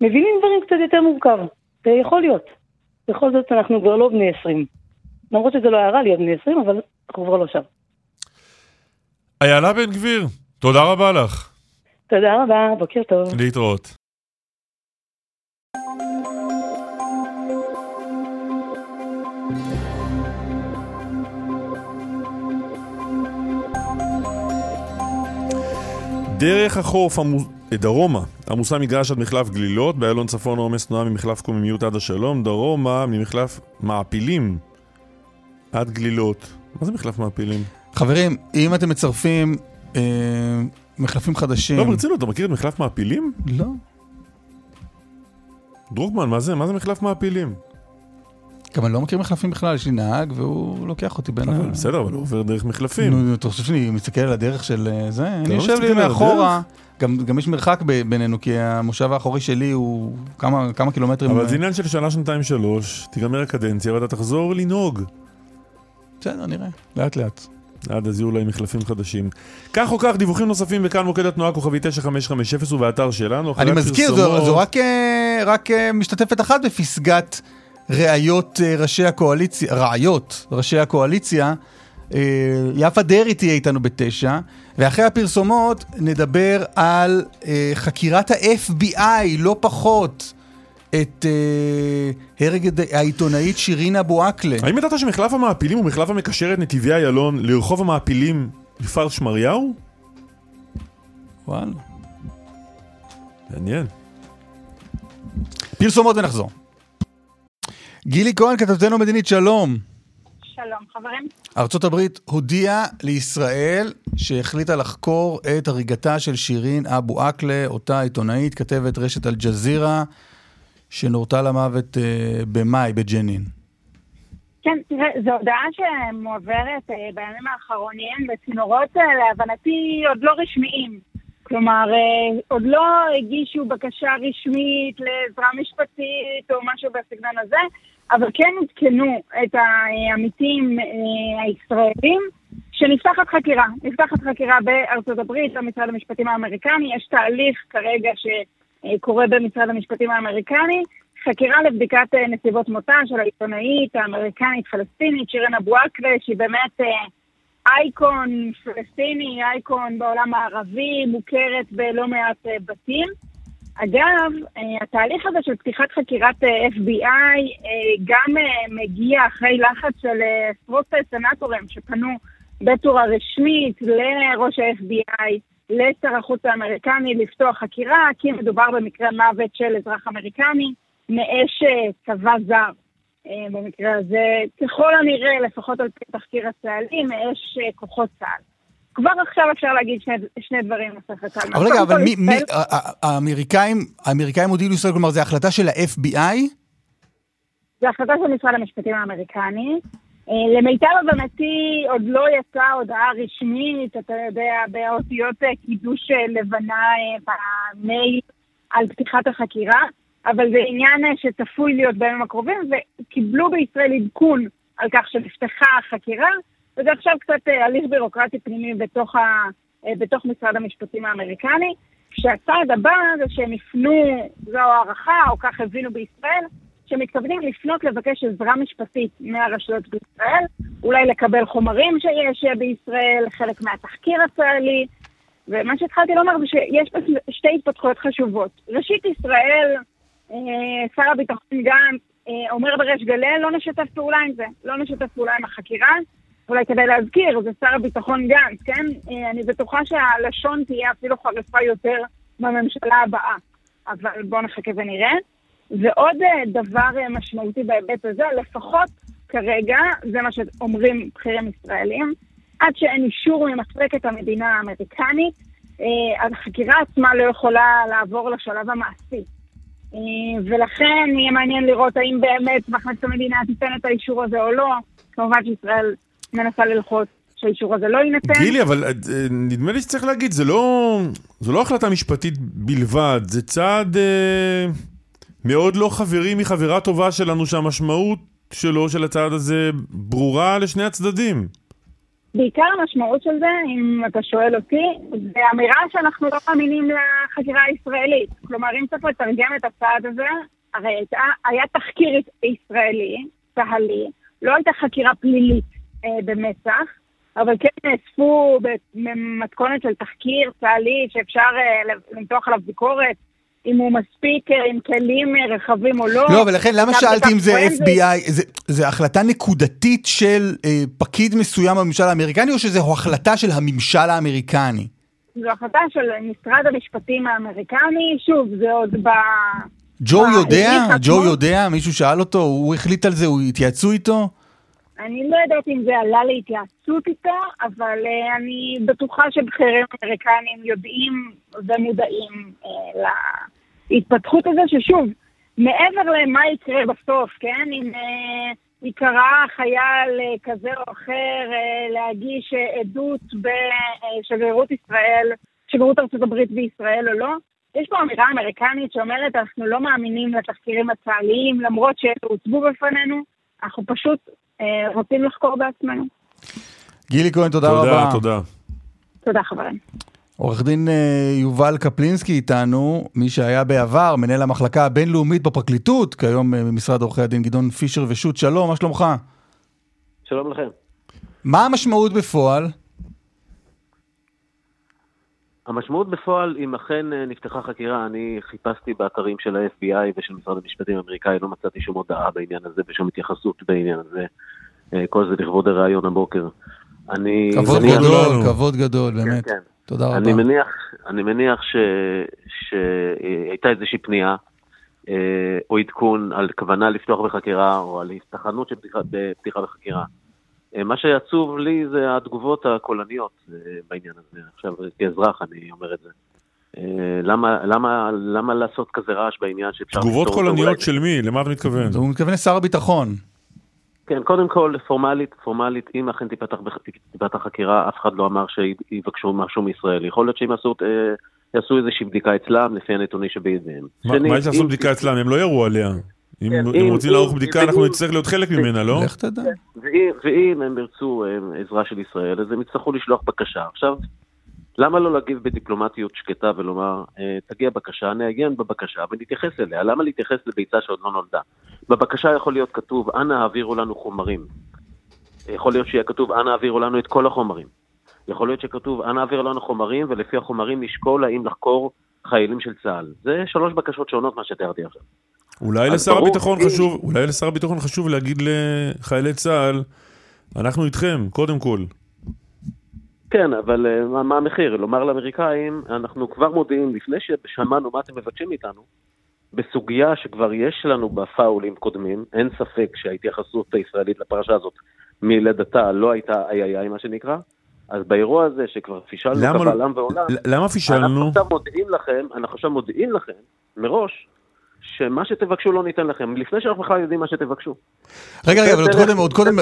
מבינים דברים קצת יותר מורכב. זה יכול להיות. בכל זאת אנחנו כבר לא בני 20. למרות שזה לא היה רע להיות בני 20, אבל אנחנו כבר לא שם. איילה בן גביר, תודה רבה לך. תודה רבה, בוקר טוב. להתראות. דרך החוף המ... דרומה, עמוסה מגרש עד מחלף גלילות, באיילון צפון עומס תנועה ממחלף קוממיות עד השלום, דרומה ממחלף מעפילים עד גלילות. מה זה מחלף מעפילים? חברים, אם אתם מצרפים אה, מחלפים חדשים... לא, ברצינות, אתה מכיר את מחלף מעפילים? לא. דרוקמן, מה זה? מה זה מחלף מעפילים? גם אני לא מכיר מחלפים בכלל, יש לי נהג והוא לוקח אותי בין ה... בסדר, אבל הוא עובר דרך מחלפים. נו, אתה חושב שאני מסתכל על הדרך של אה, זה? אני לא יושב לי מאחורה, גם יש מרחק בינינו, כי המושב האחורי שלי הוא כמה קילומטרים... אבל זה עניין של שנה, שנתיים, שלוש, תיגמר הקדנציה ואתה תחזור לנהוג. בסדר, נראה, לאט לאט. עד אז יהיו אולי מחלפים חדשים. כך או כך, דיווחים נוספים בכאן מוקד התנועה כוכבי 9550 ובאתר שלנו. אני מזכיר, זו רק אה, משתתפת אחת בפסגת ראיות אה, ראשי הקואליציה, ראיות ראשי הקואליציה. אה, יפה דרעי תהיה איתנו בתשע, ואחרי הפרסומות נדבר על אה, חקירת ה-FBI, לא פחות, את הרג העיתונאית שירין אבו עקלה. האם ידעת שמחלף המעפילים הוא מחלף המקשר את נתיבי איילון לרחוב המעפילים בכפר שמריהו? וואלה. מעניין. פרסומות ונחזור. גילי כהן, כתבתנו מדינית, שלום. שלום, חברים. ארצות הברית הודיעה לישראל שהחליטה לחקור את הריגתה של שירין אבו עקלה, אותה עיתונאית, כתבת רשת אל-ג'זירה, שנורתה למוות uh, במאי בג'נין. כן, תראה, זו הודעה שמועברת uh, בימים האחרונים בצינורות, uh, להבנתי, עוד לא רשמיים. כלומר, עוד לא הגישו בקשה רשמית לעזרה משפטית או משהו בסגנון הזה, אבל כן עדכנו את העמיתים אה, הישראלים שנפתחת חקירה. נפתחת חקירה בארצות הברית, במשרד המשפטים האמריקני, יש תהליך כרגע שקורה במשרד המשפטים האמריקני, חקירה לבדיקת אה, נסיבות מותה של העיתונאית האמריקנית-פלסטינית שירן אבו עקלה, שהיא באמת אה, אייקון פלסטיני, אייקון בעולם הערבי, מוכרת בלא מעט בתים. אגב, אה, התהליך הזה של פתיחת חקירת אה, FBI אה, גם מגיע אחרי לחץ של עשרות סנטורים שפנו בצורה רשמית לראש ה-FBI, לשר החוץ האמריקני לפתוח חקירה, כי מדובר במקרה מוות של אזרח אמריקני מאש צבא זר. במקרה הזה, ככל הנראה, לפחות על פי תחקיר הצה"לי, מאש כוחות צה"ל. כבר עכשיו אפשר להגיד שני, שני דברים נוספת. אבל רגע, אבל מי, מי, האמריקאים, האמריקאים הודיעו לישראל, כלומר, זה החלטה של ה-FBI? זה החלטה של משרד המשפטים האמריקני. אה, למיטב הבנתי עוד לא יצאה הודעה רשמית, אתה יודע, באותיות אה, קידוש אה, לבנה במייל על פתיחת החקירה, אבל זה עניין שצפוי להיות בימים הקרובים, וקיבלו בישראל עדכון על כך שנפתחה החקירה, וזה עכשיו קצת הליך בירוקרטי פנימי בתוך, ה, בתוך משרד המשפטים האמריקני. כשהצעד הבא זה שהם יפנו, זו הערכה, או כך הבינו בישראל, שמתכוונים לפנות לבקש עזרה משפטית מהרשויות בישראל, אולי לקבל חומרים שיש בישראל, חלק מהתחקיר הצה"לי, ומה שהתחלתי לומר זה שיש פה שתי התפתחויות חשובות. ראשית, ישראל, אה, שר הביטחון גנץ, אה, אומר בריש גלי, לא נשתף פעולה עם זה, לא נשתף פעולה עם החקירה. אולי כדאי להזכיר, זה שר הביטחון גנץ, כן? אה, אני בטוחה שהלשון תהיה אפילו חריפה יותר בממשלה הבאה, אבל בואו נחכה ונראה. ועוד אה, דבר אה, משמעותי בהיבט הזה, לפחות כרגע, זה מה שאומרים בכירים ישראלים, עד שאין אישור ממחלקת המדינה האמריקנית, אה, החקירה עצמה לא יכולה לעבור לשלב המעשי. ולכן יהיה מעניין לראות האם באמת מחלקת המדינה תיתן את האישור הזה או לא. כמובן שישראל מנסה ללחוץ שהאישור הזה לא יינתן. גילי, אבל נדמה לי שצריך להגיד, זה לא, זה לא החלטה משפטית בלבד, זה צעד... אה... מאוד לא חברי מחברה טובה שלנו שהמשמעות שלו, של הצעד הזה, ברורה לשני הצדדים. בעיקר המשמעות של זה, אם אתה שואל אותי, זה אמירה שאנחנו לא מאמינים לחקירה הישראלית. כלומר, אם צריך לתרגם את הצעד הזה, הרי הייתה, היה תחקיר ישראלי, צה"לי, לא הייתה חקירה פלילית אה, במצ"ח, אבל כן נאספו במתכונת של תחקיר צה"לי שאפשר אה, למתוח עליו ביקורת אם הוא מספיק אה, עם כלים אה, רחבים או לא. לא, ולכן למה שאלתי אם זה FBI, זה, זה החלטה נקודתית של אה, פקיד מסוים בממשל האמריקני, או שזו החלטה של הממשל האמריקני? זו החלטה של משרד המשפטים האמריקני, שוב, זה עוד ב... ג'ו יודע? ג'ו יודע? מישהו שאל אותו? הוא החליט על זה? הוא התייעצו איתו? אני לא יודעת אם זה עלה להתייעצות איתו, אבל uh, אני בטוחה שבכירים אמריקנים יודעים ומודעים uh, להתפתחות הזו, ששוב, מעבר למה יקרה בסוף, כן? אם uh, ייקרא חייל uh, כזה או אחר uh, להגיש uh, עדות בשגרירות ישראל, שגרירות ארצות הברית בישראל או לא, יש פה אמירה אמריקנית שאומרת, אנחנו לא מאמינים לתחקירים הצה"ליים, למרות שאלה הוצגו בפנינו, אנחנו פשוט אה, רוצים לחקור בעצמנו. גילי כהן, תודה, תודה רבה. תודה, תודה. תודה חברים. עורך דין אה, יובל קפלינסקי איתנו, מי שהיה בעבר מנהל המחלקה הבינלאומית בפרקליטות, כיום אה, במשרד עורכי הדין גדעון פישר ושות', שלום, מה שלומך? שלום לכם. מה המשמעות בפועל? המשמעות בפועל, אם אכן נפתחה חקירה, אני חיפשתי באתרים של ה-FBI ושל משרד המשפטים האמריקאי, לא מצאתי שום הודעה בעניין הזה ושום התייחסות בעניין הזה. אה, כל זה לכבוד הראיון הבוקר. אני... כבוד. גדול, כבוד גדול, באמת. כן, כן. תודה רבה. אני מניח, אני מניח שהייתה איזושהי פנייה אה, או עדכון על כוונה לפתוח בחקירה או על הסתכנות של פתיחה בחקירה. אה, מה שעצוב לי זה התגובות הקולניות בעניין הזה. עכשיו, כאזרח אני אומר את זה. למה, למה, למה לעשות כזה רעש בעניין שאפשר... תגובות קולניות של מי? למה אתה מתכוון? הוא מתכוון לשר הביטחון. כן, קודם כל, פורמלית, פורמלית, אם אכן תיפתח, חקירה, אף אחד לא אמר שיבקשו משהו מישראל. יכול להיות שהם יעשו, אה, יעשו איזושהי בדיקה אצלם, לפי הנתונים שבידיהם. מה, מה יש לעשות בדיקה אצלם? הם לא ירו עליה. אם, כן, אם, אם רוצים לערוך בדיקה, אנחנו נצטרך להיות חלק ממנה, לא? לך תדע. ואם הם ירצו אה, עזרה של ישראל, אז הם יצטרכו לשלוח בקשה. עכשיו, למה לא להגיב בדיפלומטיות שקטה ולומר, אה, תגיע בקשה, נעיין בבקשה ונתייחס אליה? למה להתייחס לביצה שעוד לא נולדה? בבקשה יכול להיות כתוב, אנא העבירו לנו חומרים. יכול להיות שיהיה כתוב, אנא העבירו לנו את כל החומרים. יכול להיות שכתוב, אנא העבירו לנו חומרים, ולפי החומרים נשקול האם לחקור חיילים של צה"ל. זה שלוש בקשות שונות מה שתיארתי עכשיו. אולי לשר הביטחון חשוב, אולי לשר הביטחון חשוב להגיד לחיילי צה"ל, אנחנו איתכם, קודם כל. כן, אבל uh, מה, מה המחיר? לומר לאמריקאים, אנחנו כבר מודיעים, לפני ששמענו מה אתם מבקשים מאיתנו, בסוגיה שכבר יש לנו בה פאולים קודמים, אין ספק שההתייחסות הישראלית לפרשה הזאת מלידתה לא הייתה איי איי איי מה שנקרא, אז באירוע הזה שכבר פישלנו קבל עם ועולם, למה פישלנו? אנחנו עכשיו מודיעים לכם, אנחנו עכשיו מודיעים לכם מראש, שמה שתבקשו לא ניתן לכם, לפני שאנחנו בכלל יודעים מה שתבקשו. רגע, רגע, אבל עוד קודם, עוד קודם,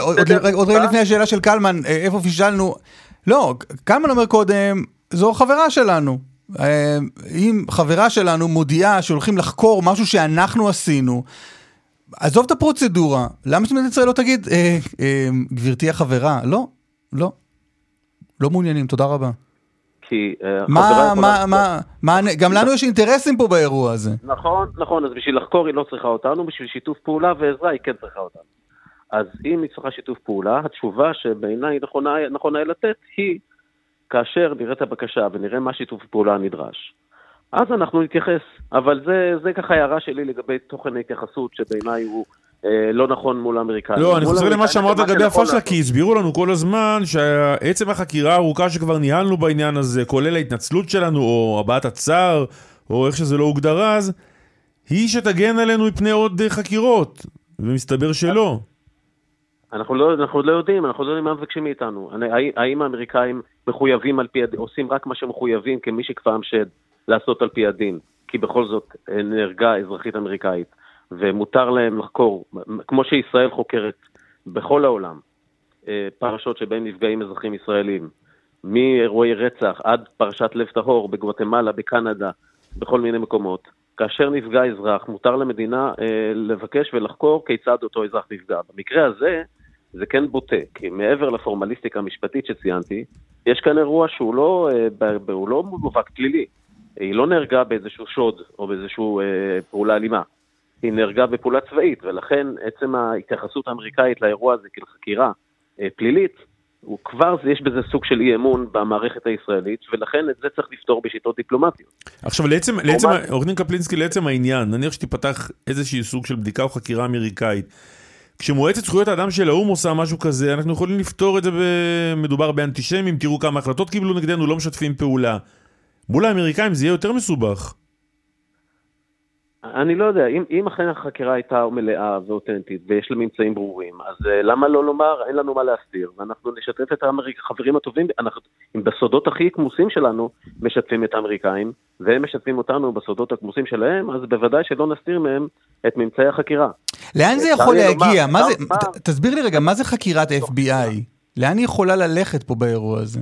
עוד רגע לפני השאלה של קלמן, אה, איפה פישלנו, לא, קלמן אומר קודם, זו חברה שלנו. אה, אם חברה שלנו מודיעה שהולכים לחקור משהו שאנחנו עשינו, עזוב את הפרוצדורה, למה שמדינת ישראל לא תגיד, אה, אה, גברתי החברה? לא, לא. לא מעוניינים, תודה רבה. כי אה, מה, מה, מה, מה, גם לנו יש אינטרסים פה באירוע הזה. נכון, נכון, אז בשביל לחקור היא לא צריכה אותנו, בשביל שיתוף פעולה ועזרה היא כן צריכה אותנו. אז אם היא צריכה שיתוף פעולה, התשובה שבעיניי נכונה, נכונה לתת היא, כאשר נראה את הבקשה ונראה מה שיתוף פעולה הנדרש, אז אנחנו נתייחס. אבל זה, זה ככה הערה שלי לגבי תוכן ההתייחסות, שבעיניי הוא... אה, לא נכון מול האמריקאים. לא, אני חוזר למה שאמרת לגבי הפשלה, כי הסבירו לנו כל הזמן שעצם החקירה הארוכה שכבר ניהלנו בעניין הזה, כולל ההתנצלות שלנו, או הבעת הצער, או איך שזה לא הוגדר אז, היא שתגן עלינו מפני עוד חקירות, ומסתבר שלא. אנחנו לא, אנחנו לא יודעים, אנחנו לא יודעים מה מבקשים מאיתנו. האם האמריקאים מחויבים על פי הדין, עושים רק מה שמחויבים כמי שכפאם שד לעשות על פי הדין, כי בכל זאת נהרגה אזרחית אמריקאית. ומותר להם לחקור, כמו שישראל חוקרת בכל העולם, אה, פרשות שבהן נפגעים אזרחים ישראלים, מאירועי רצח עד פרשת לב טהור בגואטמלה, בקנדה, בכל מיני מקומות. כאשר נפגע אזרח, מותר למדינה אה, לבקש ולחקור כיצד אותו אזרח נפגע. במקרה הזה, זה כן בוטה, כי מעבר לפורמליסטיקה המשפטית שציינתי, יש כאן אירוע שהוא לא, אה, הוא לא מובהק פלילי. היא לא נהרגה באיזשהו שוד או באיזושהי אה, פעולה אלימה. היא נהרגה בפעולה צבאית, ולכן עצם ההתייחסות האמריקאית לאירוע הזה כחקירה אה, פלילית, הוא כבר, יש בזה סוג של אי אמון במערכת הישראלית, ולכן את זה צריך לפתור בשיטות דיפלומטיות. עכשיו, לעצם, לעצם, עורך דין קפלינסקי, לעצם העניין, נניח שתיפתח איזשהי סוג של בדיקה או חקירה אמריקאית, כשמועצת זכויות האדם של האו"ם עושה משהו כזה, אנחנו יכולים לפתור את זה, מדובר באנטישמים, תראו כמה החלטות קיבלו נגדנו, לא משתפים פעולה. מול האמריקאים זה יהיה יותר מסובך. אני לא יודע, אם, אם אכן החקירה הייתה מלאה ואותנטית ויש לה ממצאים ברורים, אז uh, למה לא לומר, אין לנו מה להסתיר, ואנחנו נשתף את החברים הטובים, אנחנו, אם בסודות הכי כמוסים שלנו משתפים את האמריקאים, והם משתפים אותנו בסודות הכמוסים שלהם, אז בוודאי שלא נסתיר מהם את ממצאי החקירה. לאן זה יכול להגיע? מה, מה זה, מה... תסביר לי רגע, מה זה חקירת FBI? לאן היא יכולה ללכת פה באירוע הזה?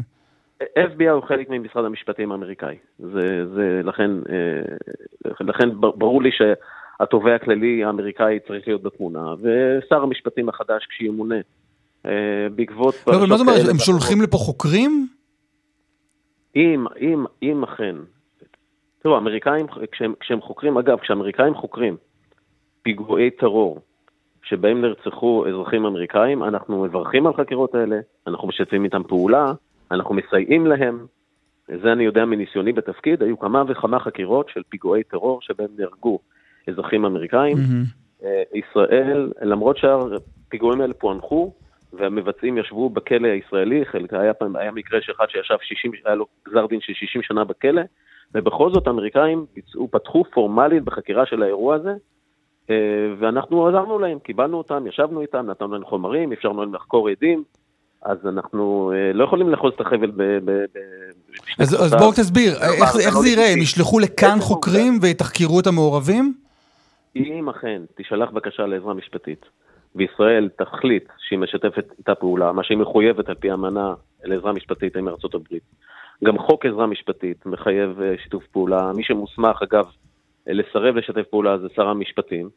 FBI הוא חלק ממשרד המשפטים האמריקאי. זה, זה לכן, אה, לכן ברור לי שהתובע הכללי האמריקאי צריך להיות בתמונה, ושר המשפטים החדש כשימונה. אה, בעקבות... לא, אבל מה זאת אומרת, הם שולחים לפה חוקרים? אם, אם, אם אכן. תראו, האמריקאים, כשהם, כשהם חוקרים, אגב, כשהאמריקאים חוקרים פיגועי טרור שבהם נרצחו אזרחים אמריקאים, אנחנו מברכים על חקירות האלה, אנחנו משתפים איתם פעולה, אנחנו מסייעים להם. זה אני יודע מניסיוני בתפקיד, היו כמה וכמה חקירות של פיגועי טרור שבהם נהרגו אזרחים אמריקאים. Mm-hmm. ישראל, למרות שהפיגועים האלה פוענחו, והמבצעים ישבו בכלא הישראלי, חלק היה, פעם, היה מקרה שאחד שישב 60, היה לו גזר דין של 60 שנה בכלא, ובכל זאת האמריקאים ביצעו, פתחו פורמלית בחקירה של האירוע הזה, אה, ואנחנו עזרנו להם, קיבלנו אותם, ישבנו איתם, נתנו להם חומרים, אפשרנו להם לחקור עדים, אז אנחנו אה, לא יכולים לאחוז את החבל ב... ב, ב אז, אז בואו תסביר, איך, איך לא זה ייראה? הם ישלחו לכאן חוקרים ויתחקרו את המעורבים? אם אכן תישלח בקשה לעזרה משפטית, וישראל תחליט שהיא משתפת איתה פעולה, מה שהיא מחויבת על פי האמנה לעזרה משפטית עם ארצות הברית. גם חוק עזרה משפטית מחייב אה, שיתוף פעולה. מי שמוסמך, אגב, לסרב לשתף פעולה זה שר המשפטים.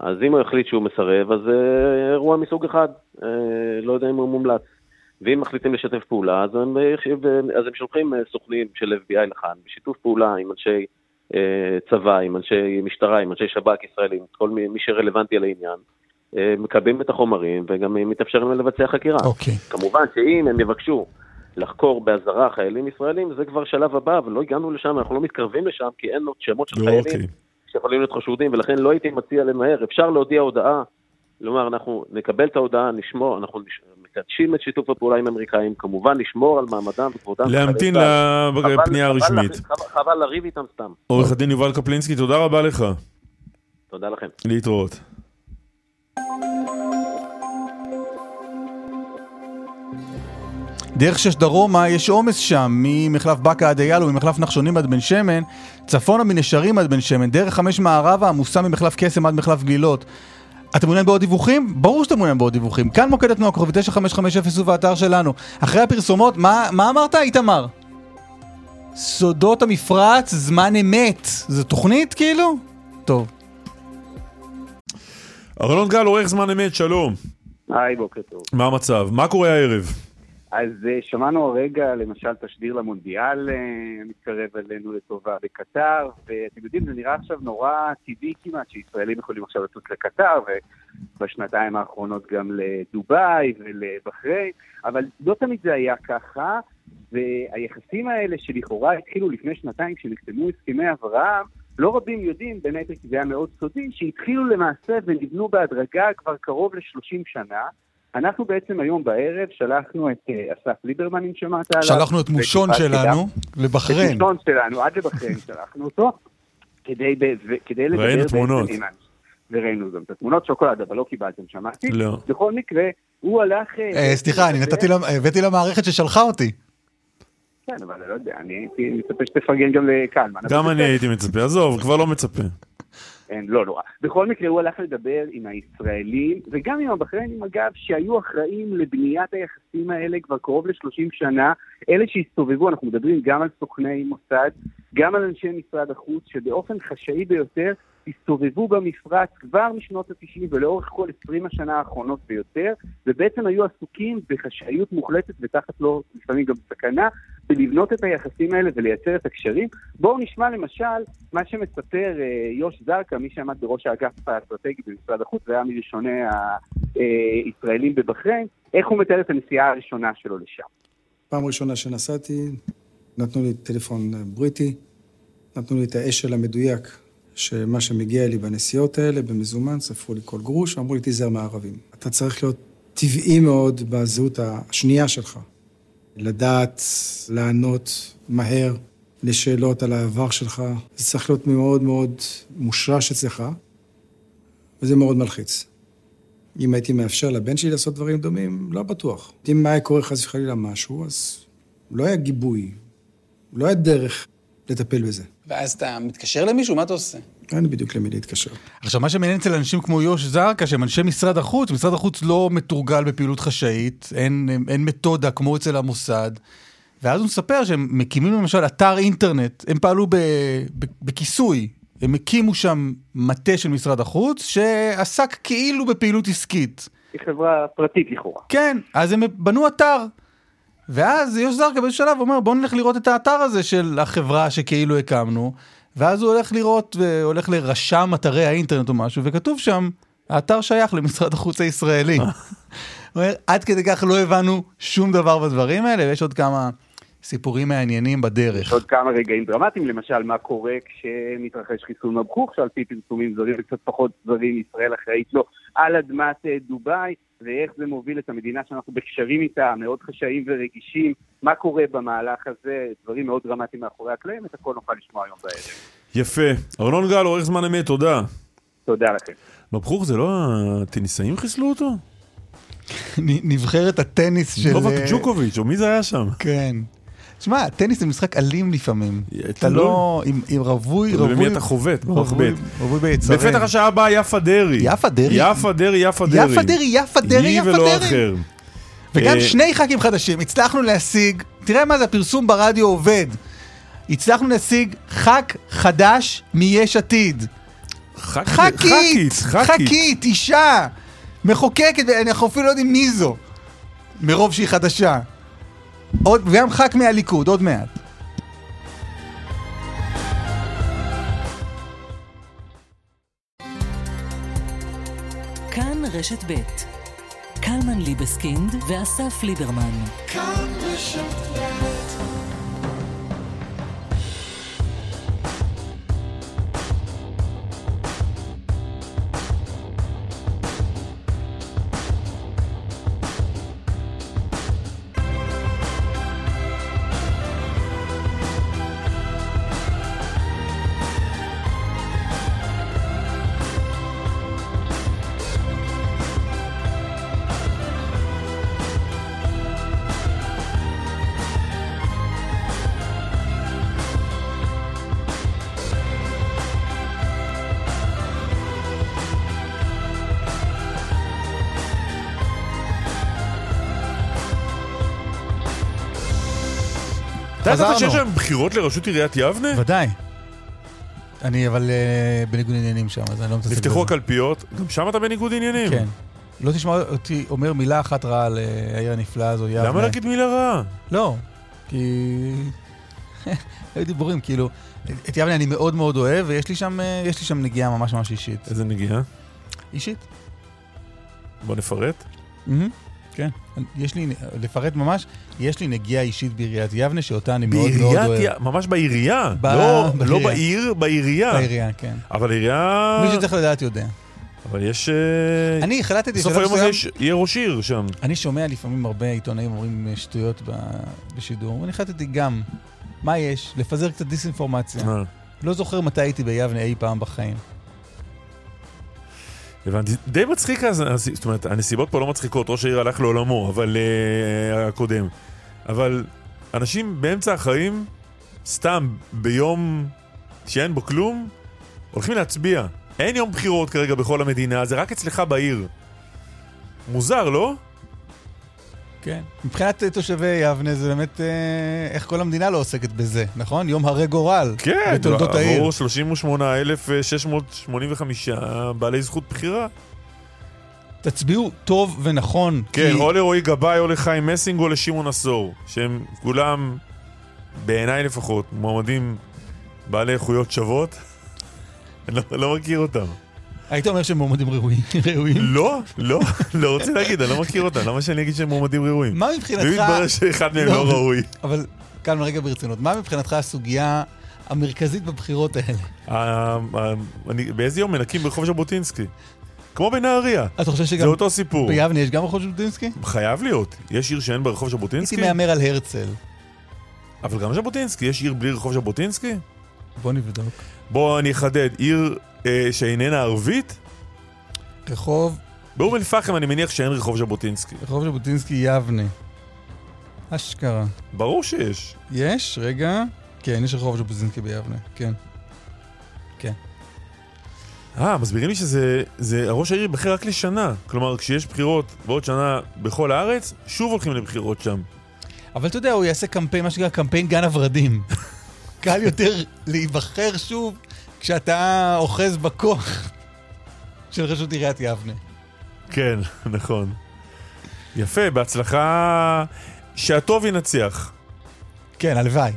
אז אם הוא יחליט שהוא מסרב, אז זה אה, אירוע מסוג אחד, אה, לא יודע אם הוא מומלץ. ואם מחליטים לשתף פעולה, אז הם, אה, אז הם שולחים סוכנים של FBI לכאן, בשיתוף פעולה עם אנשי צבא, עם אנשי משטרה, עם אנשי שב"כ ישראלים, כל מי, מי שרלוונטי על העניין, מקבלים את החומרים וגם מתאפשר להם לבצע חקירה. אוקיי. Okay. כמובן שאם הם יבקשו לחקור באזהרה חיילים ישראלים, זה כבר שלב הבא, אבל לא הגענו לשם, אנחנו לא מתקרבים לשם, כי אין עוד שמות של חיילים. שיכולים להיות חשודים, ולכן לא הייתי מציע למהר. אפשר להודיע הודעה, כלומר, אנחנו נקבל את ההודעה, נשמור, אנחנו מקדשים את שיתוף הפעולה עם האמריקאים, כמובן נשמור על מעמדם וכבודם. להמתין לפנייה הרשמית. חבל לריב איתם סתם. עורך הדין יובל קפלינסקי, תודה רבה לך. תודה לכם. להתראות. דרך שש דרומה יש עומס שם, ממחלף באקה עד אייל וממחלף נחשונים עד בן שמן, צפונה מנשרים עד בן שמן, דרך חמש מערבה עמוסה ממחלף קסם עד מחלף גלילות. אתם מעוניין בעוד דיווחים? ברור שאתם מעוניין בעוד דיווחים. כאן מוקד התנועה כוכבי 9550 ובאתר שלנו. אחרי הפרסומות, מה, מה אמרת איתמר? סודות המפרץ, זמן אמת. זו תוכנית כאילו? טוב. ארנון גל, עורך זמן אמת, שלום. היי, בוקר טוב. מה המצב? מה קורה הערב? אז uh, שמענו הרגע למשל תשדיר למונדיאל uh, מתקרב אלינו לטובה בקטר, ואתם יודעים, זה נראה עכשיו נורא טבעי כמעט שישראלים יכולים עכשיו לטוס לקטר, ובשנתיים האחרונות גם לדובאי ולבחריין, אבל לא תמיד זה היה ככה, והיחסים האלה שלכאורה התחילו לפני שנתיים כשנחתמו הסכמי אברהם, לא רבים יודעים, באמת כי זה היה מאוד סודי, שהתחילו למעשה ונבנו בהדרגה כבר קרוב ל-30 שנה. אנחנו בעצם היום בערב שלחנו את uh, אסף ליברמן, אם שמעת עליו. שלחנו את מושון שלנו לבחריין. את מושון שלנו, עד לבחריין [laughs] שלחנו אותו, כדי, כדי לדבר... ראינו תמונות. וראינו גם את התמונות שוקולד, אבל לא קיבלתם, שמעתי. לא. בכל מקרה, הוא הלך... אה, סליחה, אני נתתי, הבאתי למערכת ששלחה אותי. כן, אבל אני לא יודע, אני הייתי מצפה שתפרגן גם לקלמן. גם אני הייתי מצפה, עזוב, כבר לא מצפה. אין, לא נורא. בכל מקרה, הוא הלך לדבר עם הישראלים, וגם עם הבחריינים, אגב, שהיו אחראים לבניית היחסים האלה כבר קרוב ל-30 שנה. אלה שהסתובבו, אנחנו מדברים גם על סוכני מוסד, גם על אנשי משרד החוץ, שבאופן חשאי ביותר הסתובבו במפרץ כבר משנות ה-90 ולאורך כל 20 השנה האחרונות ויותר, ובעצם היו עסוקים בחשאיות מוחלטת ותחת לא, לפעמים גם סכנה, בלבנות את היחסים האלה ולייצר את הקשרים. בואו נשמע למשל מה שמספר אה, יוש זרקא, מי שעמד בראש האגף האסטרטגי במשרד החוץ, והיה מראשוני הישראלים בבחריין, איך הוא מתאר את הנסיעה הראשונה שלו לשם. פעם ראשונה שנסעתי, נתנו לי טלפון בריטי, נתנו לי את האשל המדויק שמה שמגיע לי בנסיעות האלה, במזומן, ספרו לי כל גרוש, אמרו לי, תיזהר מהערבים. אתה צריך להיות טבעי מאוד בזהות השנייה שלך. לדעת לענות מהר לשאלות על העבר שלך. זה צריך להיות מאוד מאוד מושרש אצלך, וזה מאוד מלחיץ. אם הייתי מאפשר לבן שלי לעשות דברים דומים, לא בטוח. אם היה קורה חס וחלילה משהו, אז לא היה גיבוי, לא היה דרך לטפל בזה. ואז אתה מתקשר למישהו, מה אתה עושה? אין בדיוק למי להתקשר. עכשיו, מה שמעניין אצל אנשים כמו יוש זרקא, שהם אנשי משרד החוץ, משרד החוץ לא מתורגל בפעילות חשאית, אין, אין מתודה כמו אצל המוסד, ואז הוא מספר שהם מקימים למשל אתר אינטרנט, הם פעלו ב, ב, בכיסוי, הם הקימו שם מטה של משרד החוץ, שעסק כאילו בפעילות עסקית. היא חברה פרטית לכאורה. כן, אז הם בנו אתר. ואז יוש זרקא באיזשהו שלב אומר בוא נלך לראות את האתר הזה של החברה שכאילו הקמנו ואז הוא הולך לראות והולך לרשם אתרי האינטרנט או משהו וכתוב שם האתר שייך למשרד החוץ הישראלי. [laughs] הוא אומר עד כדי כך לא הבנו שום דבר בדברים האלה ויש עוד כמה סיפורים מעניינים בדרך. יש עוד כמה רגעים דרמטיים למשל מה קורה כשמתרחש חיסול מבחוך שעל פי פרסומים זרים וקצת פחות זרים ישראל אחראית לו על אדמת דובאי. ואיך זה מוביל את המדינה שאנחנו בקשרים איתה, מאוד חשאיים ורגישים, מה קורה במהלך הזה, דברים מאוד דרמטיים מאחורי הקלעים, את הכל נוכל לשמוע היום בערב. יפה. ארנון גל, עורך זמן אמת, תודה. תודה לכם. מבחוך זה לא הטניסאים חיסלו אותו? נבחרת הטניס של... נובק ג'וקוביץ', או מי זה היה שם? כן. תשמע, טניס זה משחק אלים לפעמים. אתה לא... עם רווי, רווי... במי אתה חובט? רווי ביצרים. בפתח השעה הבאה יפה דרעי. יפה דרעי? יפה דרעי, יפה דרעי. יפה דרעי, יפה דרעי, יפה דרעי. היא ולא אחר. וגם שני ח"כים חדשים, הצלחנו להשיג, תראה מה זה הפרסום ברדיו עובד. הצלחנו להשיג ח"כ חדש מיש עתיד. ח"כית, ח"כית, אישה, מחוקקת, אנחנו אפילו לא יודעים מי זו, מרוב שהיא חדשה. עוד, גם ח"כ מהליכוד, עוד מעט. כאן רשת ב' קלמן ליבסקינד ואסף ליברמן. כאן רשת ב' אתה ידעת שיש חזרנו. היום בחירות לראשות עיריית יבנה? ודאי. אני אבל אה, בניגוד עניינים שם, אז אני לא מתעסק בזה. נפתחו הקלפיות, גם שם אתה בניגוד עניינים. כן. לא תשמע אותי אומר מילה אחת רעה על אה, העיר הנפלאה הזו, יבנה. למה להגיד מילה רעה? לא, כי... [laughs] היו דיבורים, כאילו, את יבנה אני מאוד מאוד אוהב, ויש לי שם, אה, יש לי שם נגיעה ממש ממש אישית. איזה נגיעה? אישית? בוא נפרט. מהמם, כן. יש לי, לפרט ממש, יש לי נגיעה אישית בעיריית יבנה, שאותה אני מאוד מאוד אוהב. בעיריית, י- ממש בעירייה. ב- לא- לא בעירייה. בעיר, בעירייה. בעירייה, כן. אבל עירייה... מי שצריך לדעת יודע. אבל יש... אה, אני החלטתי בסוף היום הזה יש- יהיה ראש עיר שם. אני שומע לפעמים הרבה עיתונאים אומרים אה, שטויות ב- בשידור, ואני החלטתי גם, מה יש? לפזר קצת דיסאינפורמציה. לא זוכר מתי הייתי ביבנה אי פעם בחיים. הבנתי. די מצחיק, זאת אומרת, הנסיבות פה לא מצחיקות, ראש העיר הלך לעולמו, אבל... אה, הקודם. אבל אנשים באמצע החיים, סתם, ביום שאין בו כלום, הולכים להצביע. אין יום בחירות כרגע בכל המדינה, זה רק אצלך בעיר. מוזר, לא? כן. מבחינת אה, תושבי יבנה זה באמת, אה, איך כל המדינה לא עוסקת בזה, נכון? יום הרי גורל. כן, בתולדות העיר. עבור 38,685 בעלי זכות בחירה. תצביעו טוב ונכון. כן, כי- או לרועי גבאי, או לחיים מסינג, או לשמעון עשור, שהם כולם, בעיניי לפחות, מועמדים בעלי איכויות שוות. [laughs] אני לא, לא מכיר אותם. היית אומר שהם מועמדים ראויים. לא, לא, לא רוצה להגיד, אני לא מכיר אותם. למה שאני אגיד שהם מועמדים ראויים? מה מבחינתך... ואם יתברר שאחד מהם לא. לא ראוי. אבל כאן רגע ברצינות, מה מבחינתך הסוגיה המרכזית בבחירות האלה? אה, אה, באיזה יום מנקים ברחוב ז'בוטינסקי? כמו בנהריה. אתה חושב זה שגם אותו סיפור. ביבנה יש גם רחוב ז'בוטינסקי? חייב להיות. יש עיר שאין בה רחוב ז'בוטינסקי? הייתי מהמר על הרצל. אבל גם ז'בוטינסקי. יש עיר בלי רחוב ז'בוטינסקי? בוא נבדוק. בוא אני אחדד. עיר אה, שאיננה ערבית? רחוב, באום אל-פחם אני מניח שאין רחוב ז'בוטינסקי. רחוב ז'בוטינסקי יבנה. אשכרה. ברור שיש. יש? רגע. כן, יש רחוב ז'בוטינסקי ביבנה, כן. אה, מסבירים לי שזה... זה, ראש העיר ייבחר רק לשנה. כלומר, כשיש בחירות בעוד שנה בכל הארץ, שוב הולכים לבחירות שם. אבל אתה יודע, הוא יעשה קמפיין, מה שנקרא קמפיין גן הורדים. [laughs] קל יותר להיבחר שוב כשאתה אוחז בכוח [laughs] של רשות עיריית יבנה. כן, [laughs] נכון. יפה, בהצלחה... שהטוב ינצח. כן, הלוואי,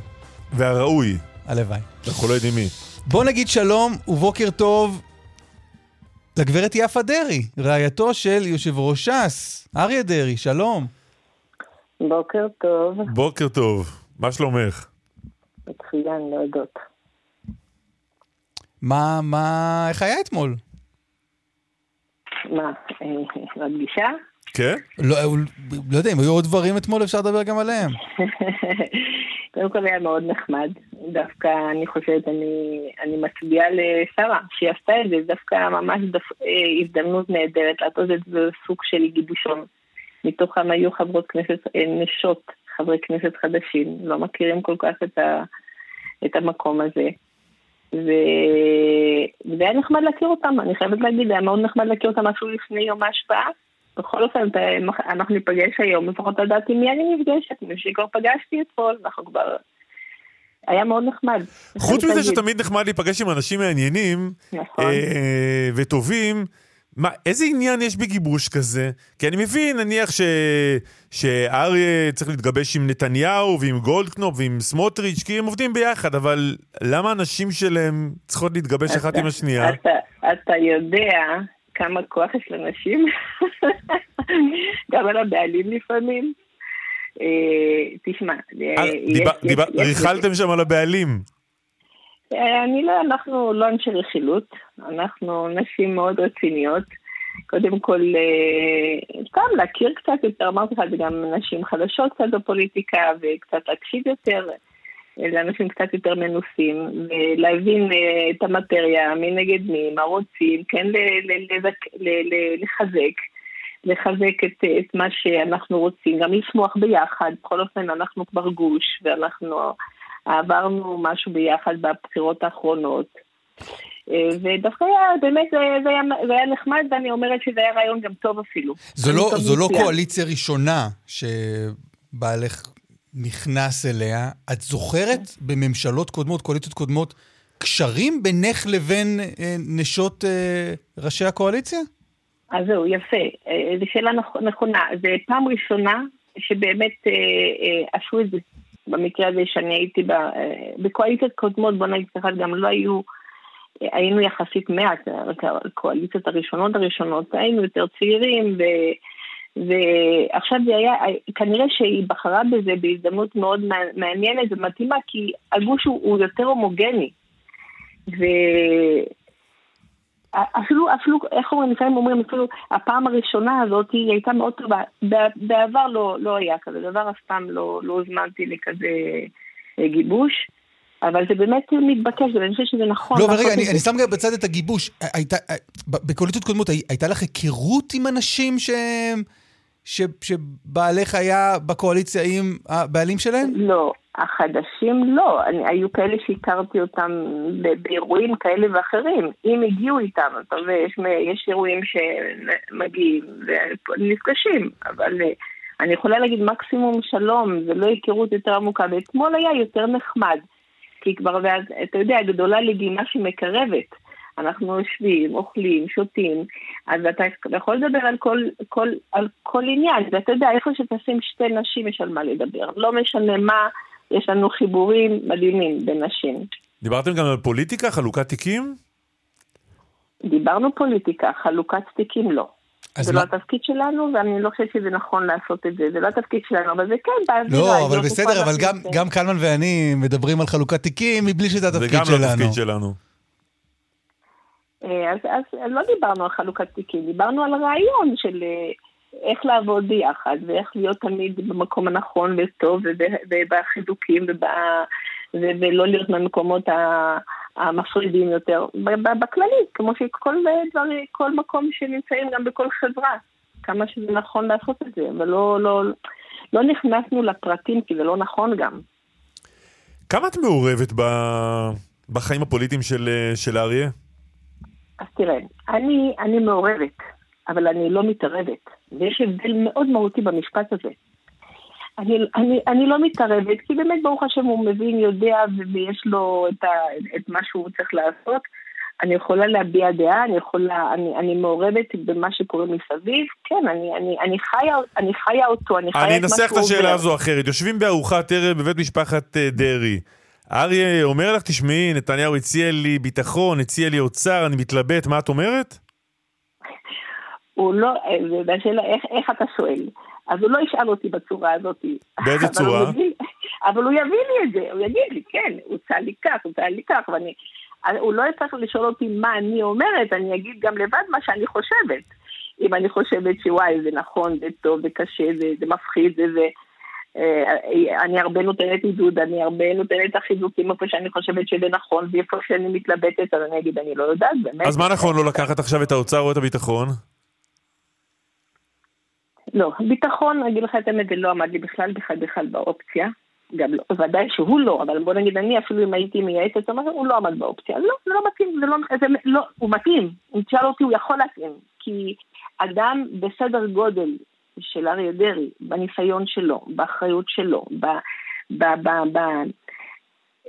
והראוי. הלוואי. אנחנו לא יודעים מי. בוא נגיד שלום ובוקר טוב לגברת יפה דרעי, רעייתו של יושב ראש ש"ס, אריה דרעי, שלום. בוקר טוב, בוקר טוב. מה שלומך? מצוין להודות. מה, מה, איך היה אתמול? מה, אה, בפגישה? כן? לא, לא יודע, אם היו עוד דברים אתמול, אפשר לדבר גם עליהם. [laughs] קודם כל היה מאוד נחמד. דווקא אני חושבת, אני, אני מצביעה לשרה, שהיא עשתה את זה, דווקא ממש דף, אה, הזדמנות נהדרת לעשות את זה סוג של גיבושון. מתוכם היו חברות כנסת, אה, נשות חברי כנסת חדשים, לא מכירים כל כך את, ה, את המקום הזה. ו- וזה היה נחמד להכיר אותם, אני חייבת להגיד, היה מאוד נחמד להכיר אותם אפילו לפני יום ההשפעה. בכל אופן, אנחנו ניפגש היום, לפחות לדעת עם מי אני נפגשת, מי שכבר פגשתי אתמול, אנחנו כבר... היה מאוד נחמד. חוץ מזה. שתמיד נחמד להיפגש עם אנשים מעניינים נכון. אה, וטובים, מה, איזה עניין יש בגיבוש כזה? כי אני מבין, נניח ש... שאריה צריך להתגבש עם נתניהו ועם גולדקנופ ועם סמוטריץ', כי הם עובדים ביחד, אבל למה הנשים שלהם צריכות להתגבש אחת אתה- עם השנייה? אתה, אתה יודע כמה כוח יש לנשים? גם על הבעלים לפעמים. אה, תשמע, אה, אה, ריכלתם שם על הבעלים. אה, אני לא, אנחנו לא אנשי רכילות, אנחנו נשים מאוד רציניות. קודם כל, אה, סתם להכיר קצת יותר, אמרתי לך, זה גם נשים חדשות קצת בפוליטיקה, וקצת להקשיב יותר אה, לאנשים קצת יותר מנוסים, ולהבין את המטריה, מי נגד מי, מה רוצים, כן לחזק. לחזק את, את מה שאנחנו רוצים, גם לשמוח ביחד, בכל אופן אנחנו כבר גוש, ואנחנו עברנו משהו ביחד בבחירות האחרונות. אה, ודווקא היה, באמת, זה, זה, היה, זה היה נחמד, ואני אומרת שזה היה רעיון גם טוב אפילו. זו לא, זו לא. קואליציה ראשונה שבעלך נכנס אליה. את זוכרת בממשלות קודמות, קואליציות קודמות, קשרים בינך לבין אה, נשות אה, ראשי הקואליציה? אז זהו, יפה. אה, זו שאלה נכונה. זו פעם ראשונה שבאמת אה, אה, עשו את זה. במקרה הזה שאני הייתי אה, בקואליציות קודמות, בוא נגיד ככה, גם לא היו, אה, היינו יחסית מעט, הקואליציות הראשונות הראשונות, היינו יותר צעירים, ו... ועכשיו זה היה, כנראה שהיא בחרה בזה בהזדמנות מאוד מעניינת ומתאימה, כי הגוש הוא, הוא יותר הומוגני. ואפילו, אפילו, איך אומרים, לפעמים אומרים, אפילו הפעם הראשונה הזאת היא הייתה מאוד טובה. בעבר לא, לא היה כזה דבר, אף פעם לא, לא הוזמנתי לכזה אה, גיבוש. אבל זה באמת מתבקש, ואני חושבת שזה נכון. לא, אבל רגע, אני, אני שם גם בצד את הגיבוש. הייתה, בקואליציות קודמות, הייתה לך היכרות עם אנשים שהם... ש, שבעלך היה בקואליציה עם הבעלים שלהם? לא, החדשים לא. אני, היו כאלה שהכרתי אותם באירועים כאלה ואחרים. אם הגיעו איתם, אתה מבין, יש, יש אירועים שמגיעים ונפגשים, אבל אה, אני יכולה להגיד מקסימום שלום, זה לא היכרות יותר עמוקה, ואתמול היה יותר נחמד. כי כבר, אתה יודע, גדולה לגימה שמקרבת. אנחנו יושבים, אוכלים, שותים, אז אתה יכול לדבר על כל, כל, על כל עניין, ואתה יודע, איפה שתשים שתי נשים יש על מה לדבר. לא משנה מה, יש לנו חיבורים מדהימים בין נשים. דיברתם גם על פוליטיקה, חלוקת תיקים? דיברנו פוליטיקה, חלוקת תיקים לא. זה לא מה... לא התפקיד שלנו, ואני לא חושבת שזה נכון לעשות את זה. זה לא התפקיד שלנו, אבל זה כן באווירה. לא, אבל בסדר, אבל גם, גם קלמן ואני מדברים על חלוקת תיקים מבלי שזה התפקיד שלנו. זה גם לא התפקיד שלנו. אה, אז, אז לא דיברנו על חלוקת תיקים, דיברנו על הרעיון של אה, איך לעבוד ביחד, ואיך להיות תמיד במקום הנכון וטוב, ובחיזוקים, ולא להיות מהמקומות המפרידים יותר, בכללי, כמו שכל דבר, כל מקום שנמצאים גם בכל חברה, כמה שזה נכון לעשות את זה, אבל לא, לא, נכנסנו לפרטים, כי זה לא נכון גם. כמה את מעורבת בחיים הפוליטיים של, אה, של אריה? אז תראה, אני, אני מעורבת, אבל אני לא מתערבת, ויש הבדל מאוד מהותי במשפט הזה. אני, אני, אני לא מתערבת, כי באמת ברוך השם הוא מבין, יודע, ויש לו את, ה, את מה שהוא צריך לעשות. אני יכולה להביע דעה, אני יכולה, אני, אני מעורבת במה שקורה מסביב, כן, אני, אני, אני, חיה, אני חיה אותו, אני חיה את מה שהוא... אני אנסח את השאלה הזו אחרת. יושבים בארוחת ערב בבית משפחת אה, דרעי. אריה אומר לך, תשמעי, נתניהו הציע לי ביטחון, הציע לי אוצר, אני מתלבט, מה את אומרת? הוא לא, והשאלה, איך, איך אתה שואל? אז הוא לא ישאל אותי בצורה הזאת. באיזה צורה? הוא יביא, אבל הוא יביא לי את זה, הוא יגיד לי, כן, הוא הוצע לי כך, הוא הוצע לי כך, ואני... הוא לא יצטרך לשאול אותי מה אני אומרת, אני אגיד גם לבד מה שאני חושבת. אם אני חושבת שוואי, זה נכון, זה טוב, זה קשה, זה, זה מפחיד, זה זה... אני הרבה נותנת עידוד, אני הרבה נותנת את החיזוקים איפה שאני חושבת שזה נכון, ואיפה שאני מתלבטת, אז אני אגיד, אני לא יודעת, באמת. אז מה נכון לא לקחת עכשיו את האוצר או את הביטחון? לא, ביטחון, אני אגיד לך את האמת, זה לא עמד לי בכלל בכלל בכלל באופציה. גם לא, ודאי שהוא לא, אבל בוא נגיד אני, אפילו אם הייתי מייעצת, הוא לא עמד באופציה. לא, זה לא מתאים, זה לא, זה לא, הוא מתאים. אם תשאל אותי, הוא יכול להתאים. כי אדם בסדר גודל של אריה דרעי, בניסיון שלו, באחריות שלו, ב, ב, ב, ב,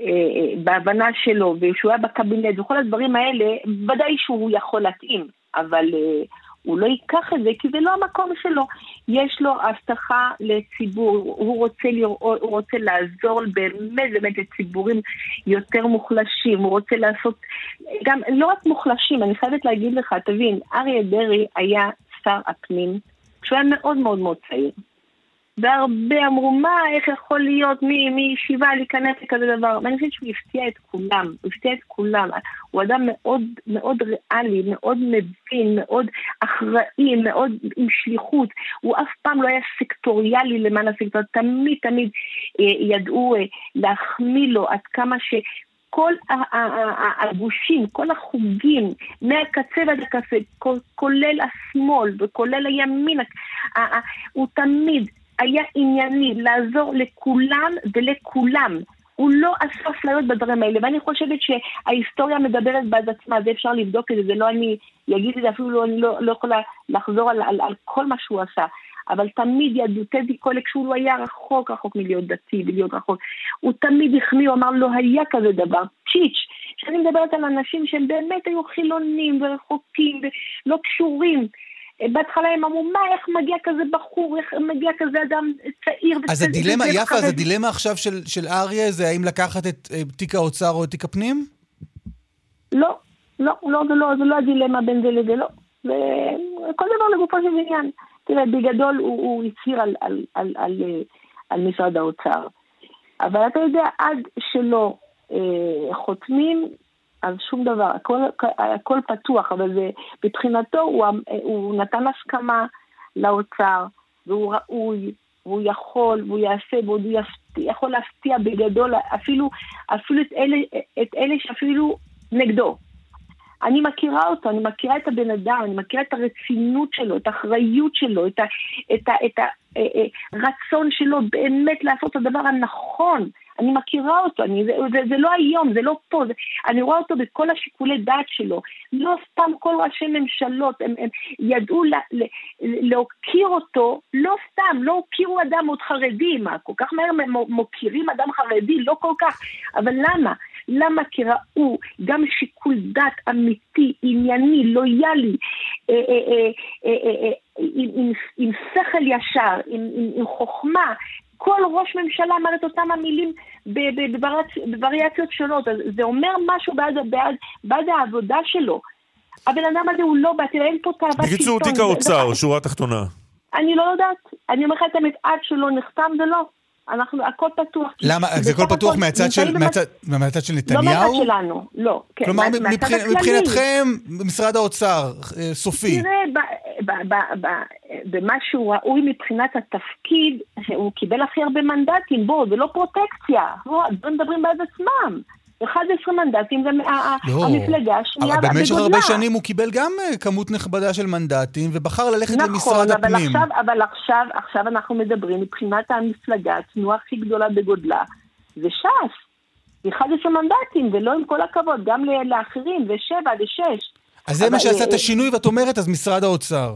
אה, בהבנה שלו, ושהוא היה בקבינט וכל הדברים האלה, ודאי שהוא יכול להתאים, אבל אה, הוא לא ייקח את זה כי זה לא המקום שלו. יש לו הבטחה לציבור, הוא רוצה לראות, הוא רוצה לעזור באמת באמת לציבורים יותר מוחלשים, הוא רוצה לעשות, גם לא רק מוחלשים, אני חייבת להגיד לך, תבין, אריה דרעי היה שר הפנים כשהוא היה מאוד מאוד מאוד צעיר. והרבה אמרו, מה, איך יכול להיות מישיבה להיכנס לכזה דבר? ואני חושבת שהוא הפתיע את כולם, הוא הפתיע את כולם. הוא אדם מאוד מאוד ריאלי, מאוד מבין, מאוד אחראי, מאוד עם שליחות. הוא אף פעם לא היה סקטוריאלי למען הסקטור, תמיד תמיד אה, ידעו אה, להחמיא לו עד כמה ש... כל הגושים, כל החוגים, מהקצה ועד הקצה, כולל השמאל וכולל הימין, הוא תמיד היה ענייני לעזור לכולם ולכולם. הוא לא עשה אפליות בדברים האלה, ואני חושבת שההיסטוריה מדברת בעד עצמה, זה אפשר לבדוק את זה, זה לא אני אגיד את זה, אפילו לא, אני לא, לא יכולה לחזור על, על, על כל מה שהוא עשה. אבל תמיד ידעו, טדי קולק, שהוא היה רחוק רחוק מלהיות דתי ולהיות רחוק, הוא תמיד החמיא, הוא אמר לא היה כזה דבר, צ'יץ', כשאני מדברת על אנשים שהם באמת היו חילונים ורחוקים ולא קשורים. בהתחלה הם אמרו, מה, איך מגיע כזה בחור, איך מגיע כזה אדם צעיר אז הדילמה, יפה, אז הדילמה עכשיו של, של אריה זה האם לקחת את תיק האוצר או את תיק הפנים? לא, לא, לא, זה לא, זה לא הדילמה בין זה לזה, לא. וכל דבר לגופו של עניין. תראה, בגדול הוא, הוא הצהיר על, על, על, על, על משרד האוצר. אבל אתה יודע, עד שלא אה, חותמים, אז שום דבר, הכל, הכל פתוח, אבל זה, מבחינתו הוא, הוא נתן הסכמה לאוצר, והוא ראוי, והוא יכול, והוא יעשה, והוא יפתיע, יכול להפתיע בגדול, אפילו, אפילו את אלה, את אלה שאפילו נגדו. אני מכירה אותו, אני מכירה את הבן אדם, אני מכירה את הרצינות שלו, את האחריות שלו, את, ה, את, ה, את הרצון שלו באמת לעשות את הדבר הנכון. אני מכירה אותו, אני, זה, זה, זה לא היום, זה לא פה, זה, אני רואה אותו בכל השיקולי דעת שלו. לא סתם כל ראשי ממשלות, הם, הם ידעו לה, לה, להוקיר אותו, לא סתם, לא הוקירו אדם עוד חרדי, מה, כל כך מהר מוקירים אדם חרדי, לא כל כך, אבל למה? למה? כי ראו גם שיקול דעת אמיתי, ענייני, לויאלי, אה, אה, אה, עם, עם, עם שכל ישר, עם, עם, עם חוכמה, כל ראש ממשלה אמר את אותם המילים בווריאציות שונות, אז זה אומר משהו בעד, בעד, בעד העבודה שלו. הבן אדם הזה הוא לא בא, תראה, אין פה תאוות שלטון. בקיצור, תיק האוצר, שורה תחתונה. אני לא יודעת. אני אומרת לך את האמת, עד שלא נחתם זה לא. אנחנו, הכל פתוח. למה? זה הכל פתוח מהצד של, מהצד, מהצד של נתניהו? לא מהצד שלנו, לא. כן, כלומר, מה, מבח, מבחינתכם, משרד האוצר, אה, סופי. תראה, במה שהוא ראוי מבחינת התפקיד, הוא קיבל הכי הרבה מנדטים, בואו, זה לא פרוטקציה. בואו, הדברים מדברים בעד עצמם. 11 מנדטים, זה לא, המפלגה השנייה בגודלה. אבל במשך הרבה שנים הוא קיבל גם אה, כמות נכבדה של מנדטים, ובחר ללכת נכון, למשרד אבל הפנים. נכון, אבל עכשיו, עכשיו אנחנו מדברים, מבחינת המפלגה, התנועה הכי גדולה בגודלה, זה ש"ס. 11 מנדטים, ולא עם כל הכבוד, גם לאחרים, זה שבע, זה שש. אז זה מה שעשה את אה, השינוי, ואת אומרת, אז משרד האוצר.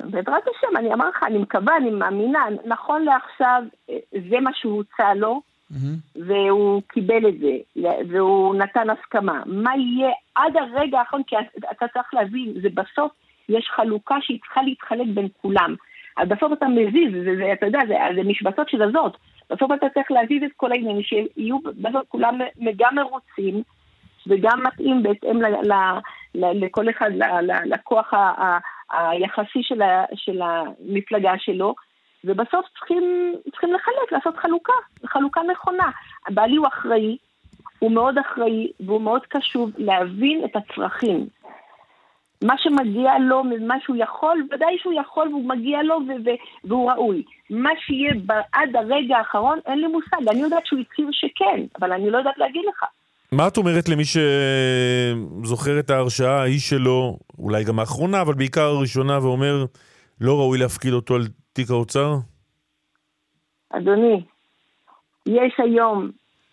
בעזרת השם, אני אמר לך, אני מקווה, אני מאמינה, נכון לעכשיו, אה, זה מה שהוצע לו, Mm-hmm. והוא קיבל את זה, והוא נתן הסכמה. מה יהיה עד הרגע האחרון, כי אתה צריך להבין, זה בסוף, יש חלוקה שהיא צריכה להתחלק בין כולם. אז בסוף אתה מזיז, זה, זה, אתה יודע, זה, זה משבצות של הזאת. בסוף אתה צריך להזיז את כל העניינים, שיהיו בסוף כולם גם מרוצים, וגם מתאים בהתאם ל, ל, ל, לכל אחד, ל, ל, לכוח ה, ה, היחסי של, ה, של המפלגה שלו. ובסוף צריכים, צריכים לחלק, לעשות חלוקה, חלוקה נכונה. הבעלי הוא אחראי, הוא מאוד אחראי והוא מאוד קשוב להבין את הצרכים. מה שמגיע לו, מה שהוא יכול, ודאי שהוא יכול והוא מגיע לו והוא ראוי. מה שיהיה עד הרגע האחרון, אין לי מושג. אני יודעת שהוא הצהיר שכן, אבל אני לא יודעת להגיד לך. מה את אומרת למי שזוכר את ההרשעה ההיא שלו, אולי גם האחרונה, אבל בעיקר הראשונה, ואומר, לא ראוי להפקיד אותו על תיק האוצר? אדוני, יש היום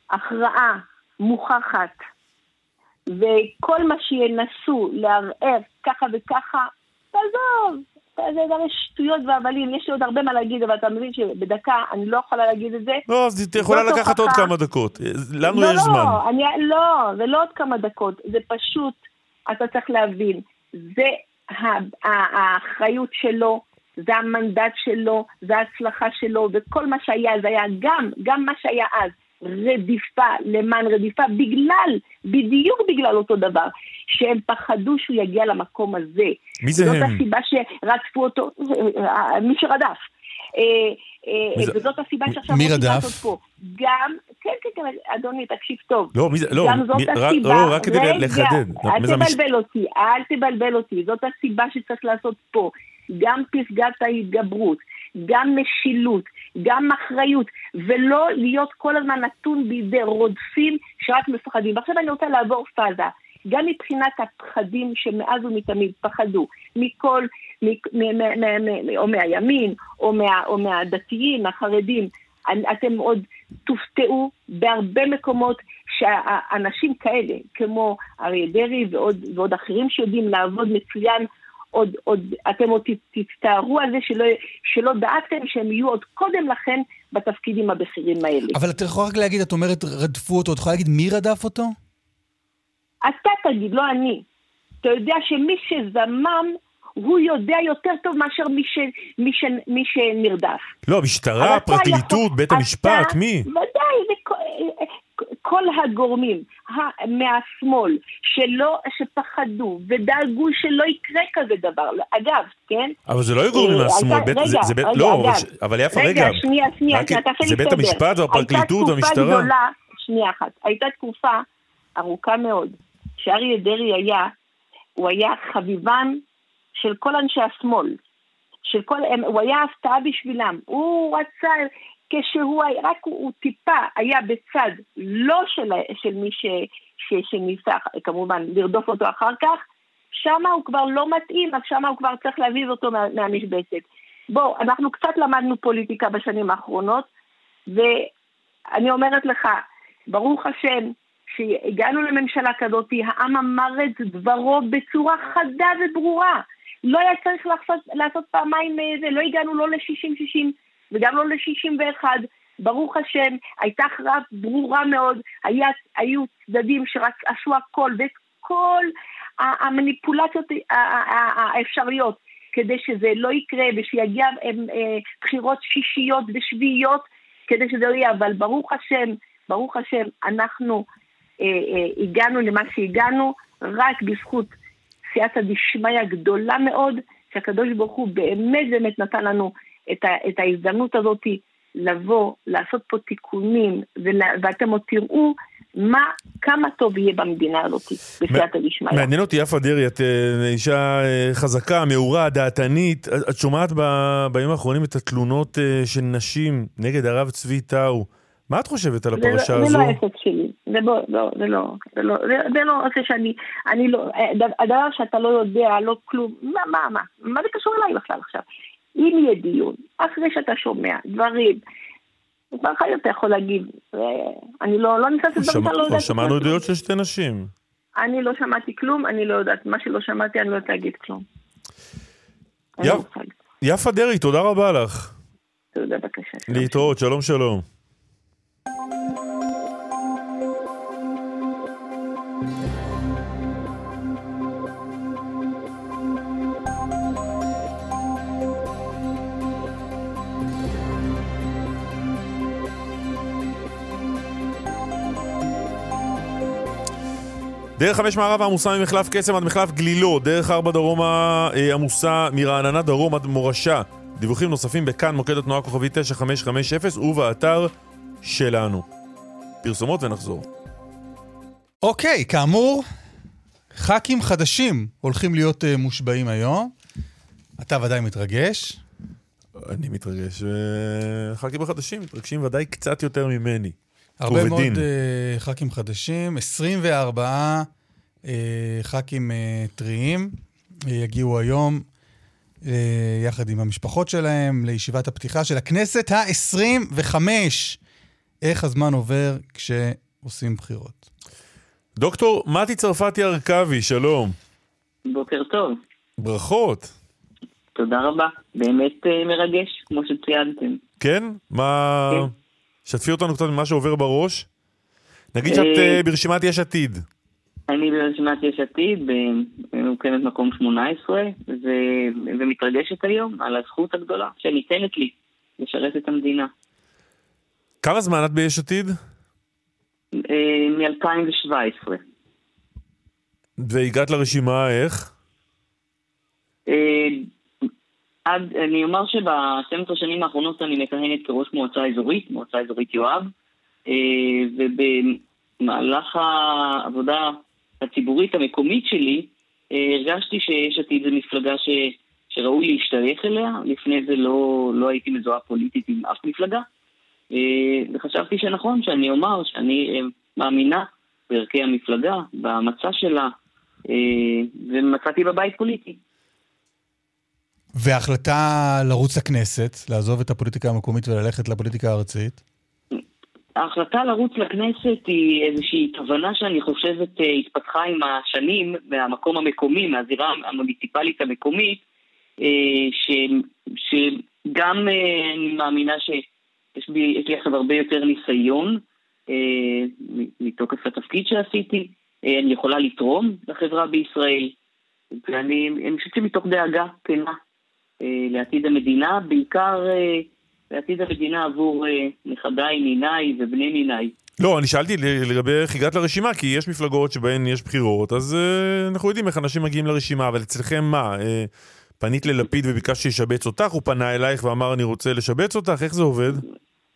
הכרעה מוכחת, וכל מה שינסו לערער ככה וככה, תעזוב, זה הרי שטויות והבלים, יש לי עוד הרבה מה להגיד, אבל אתה מבין שבדקה אני לא יכולה להגיד את זה. לא, אז את יכולה לקחת עוד כמה דקות. לנו לא, יש לא, זמן. אני, לא, זה לא עוד כמה דקות, זה פשוט, אתה צריך להבין, זה האחריות שלו, זה המנדט שלו, זה ההצלחה שלו, וכל מה שהיה זה היה גם, גם מה שהיה אז, רדיפה למען רדיפה, בגלל, בדיוק בגלל אותו דבר, שהם פחדו שהוא יגיע למקום הזה. מי זה זאת הם? זאת הסיבה שרדפו אותו, מי שרדף. אה, אה, וזאת הסיבה שעכשיו מי רדף? פה. גם, כן, כן, כן, אדוני, תקשיב טוב. לא, מי זה, לא, גם זאת מי, הסיבה, לא, רק כדי לחדד. אל תבלבל אותי, אל תבלבל אותי, זאת הסיבה שצריך לעשות פה. גם פסגת ההתגברות, גם משילות, גם אחריות, ולא להיות כל הזמן נתון בידי רודפים שרק מפחדים. ועכשיו אני רוצה לעבור פאזה. גם מבחינת הפחדים שמאז ומתמיד פחדו מכל, מ, מ, מ, מ, מ, או מהימין, או, מה, או מהדתיים, החרדים, אתם עוד תופתעו בהרבה מקומות שאנשים כאלה, כמו אריה דרעי ועוד, ועוד אחרים שיודעים לעבוד מצוין, עוד, עוד, אתם עוד תצטערו על זה שלא, שלא דאגתם שהם יהיו עוד קודם לכן בתפקידים הבכירים האלה. אבל את יכולה רק להגיד, את אומרת רדפו אותו, את יכולה להגיד מי רדף אותו? אתה תגיד, לא אני. אתה יודע שמי שזמם, הוא יודע יותר טוב מאשר מי, ש, מי, ש, מי שנרדף. לא, משטרה, פרקליטות, יכול, בית המשפט, אתה, מי? ודאי, זה כל הגורמים מהשמאל שלא, שפחדו ודאגו שלא יקרה כזה דבר. אגב, כן? אבל זה לא היו גורמים אה, מהשמאל, רגע, זה, זה רגע, לא, אגב, אבל יפה, רגע, רגע, שנייה, שנייה, רק, תעשה לי זה בית המשפט והפרקליטות והמשטרה? גדולה, שנייה אחת, הייתה תקופה ארוכה מאוד, שאריה דרעי היה, הוא היה חביבן של כל אנשי השמאל. של כל, הם, הוא היה הפתעה בשבילם. הוא רצה, כשהוא, רק הוא, הוא טיפה היה בצד לא של, של מי ש, ש, שניסה כמובן לרדוף אותו אחר כך, שם הוא כבר לא מתאים, אז שם הוא כבר צריך להזיז אותו מה, מהמשבצת. בוא, אנחנו קצת למדנו פוליטיקה בשנים האחרונות, ואני אומרת לך, ברוך השם, שהגענו לממשלה כזאת, העם אמר את דברו בצורה חדה וברורה. לא היה צריך לעשות, לעשות פעמיים זה, לא הגענו לא ל-60-60 וגם לא ל-61. ברוך השם, הייתה הכרעה ברורה מאוד, היה, היו צדדים שרק עשו הכל, ואת כל המניפולציות האפשריות כדי שזה לא יקרה ושיגיע אה, בחירות שישיות ושביעיות כדי שזה לא יהיה, אבל ברוך השם, ברוך השם, אנחנו אה, אה, הגענו למה שהגענו רק בזכות סייעתא דשמיא גדולה מאוד, שהקדוש ברוך הוא באמת באמת נתן לנו את, ה, את ההזדמנות הזאת לבוא, לעשות פה תיקונים, ולה, ואתם עוד תראו מה, כמה טוב יהיה במדינה הזאת, בסייעתא דשמיא. מעניין אותי, יפה דרעי, את אה, אישה אה, חזקה, מעורה, דעתנית. את שומעת בימים האחרונים את התלונות אה, של נשים נגד הרב צבי טאו. מה את חושבת על הפרשה זה, הזו? זה לא העסק שלי, זה לא, לא, זה לא, זה לא, זה, זה לא עסק שאני, אני לא, הדבר שאתה לא יודע, לא כלום, מה, מה, מה, מה זה קשור אליי בכלל עכשיו? אם יהיה דיון, אחרי שאתה שומע דברים, כבר אחר אתה יכול להגיד, אה, אני לא, לא נכנסת לדברים שאתה לא יודעת. שמענו עדויות של שתי נשים. אני לא שמעתי כלום, אני לא יודעת, מה שלא שמעתי אני לא יודעת להגיד כלום. יפה דרעי, תודה רבה לך. תודה, בבקשה. להתראות, שלום שלום. דרך חמש מערב עמוסה ממחלף קסם עד מחלף גלילו, דרך ארבע דרומה אה, עמוסה מרעננה דרום עד מורשה. דיווחים נוספים בכאן מוקד התנועה כוכבי 9550 ובאתר שלנו. פרסומות ונחזור. אוקיי, כאמור, ח"כים חדשים הולכים להיות uh, מושבעים היום. אתה ודאי מתרגש. אני מתרגש, וח"כים החדשים מתרגשים ודאי קצת יותר ממני. הרבה ובדין. מאוד uh, ח"כים חדשים, 24 uh, ח"כים uh, טריים uh, יגיעו היום uh, יחד עם המשפחות שלהם לישיבת הפתיחה של הכנסת ה-25. איך הזמן עובר כשעושים בחירות. דוקטור מתי צרפתי הרכבי, שלום. בוקר טוב. ברכות. תודה רבה, באמת uh, מרגש, כמו שציינתם. כן? מה... כן. שתפי אותנו קצת ממה שעובר בראש. נגיד שאת uh, ברשימת יש עתיד. אני ברשימת יש עתיד, במוקמת מקום 18, ו... ומתרגשת היום על הזכות הגדולה שניתנת לי לשרת את המדינה. כמה זמן את ביש עתיד? אה, מ-2017. והגעת לרשימה איך? אה, עד, אני אומר שב-12 שנים האחרונות אני מכהנת כראש מועצה אזורית, מועצה אזורית יואב, אה, ובמהלך העבודה הציבורית המקומית שלי, הרגשתי שיש עתיד זו מפלגה ש, שראוי להשתייך אליה, לפני זה לא, לא הייתי מזוהה פוליטית עם אף מפלגה. אה, וחשבתי שנכון שאני אומר שאני אה, מאמינה בערכי המפלגה, במצע שלה, אה, ומצאתי בבית פוליטי. וההחלטה לרוץ לכנסת, לעזוב את הפוליטיקה המקומית וללכת לפוליטיקה הארצית? ההחלטה לרוץ לכנסת היא איזושהי תובנה שאני חושבת אה, התפתחה עם השנים מהמקום המקומי, מהזירה המוניציפלית המקומית, אה, ש, שגם אה, אני מאמינה שיש לי, לי עכשיו הרבה יותר ניסיון מתוקף התפקיד שעשיתי, אני יכולה לתרום לחברה בישראל, ואני חושבת שמתוך דאגה כנה לעתיד המדינה, בעיקר לעתיד המדינה עבור אה, נכדיי, ניניי ובני ניניי. לא, אני שאלתי לגבי איך הגעת לרשימה, כי יש מפלגות שבהן יש בחירות, אז uh, אנחנו יודעים איך אנשים מגיעים לרשימה, אבל אצלכם מה? Uh, פנית ללפיד וביקשת שישבץ אותך, הוא פנה אלייך ואמר אני רוצה לשבץ אותך, איך זה עובד?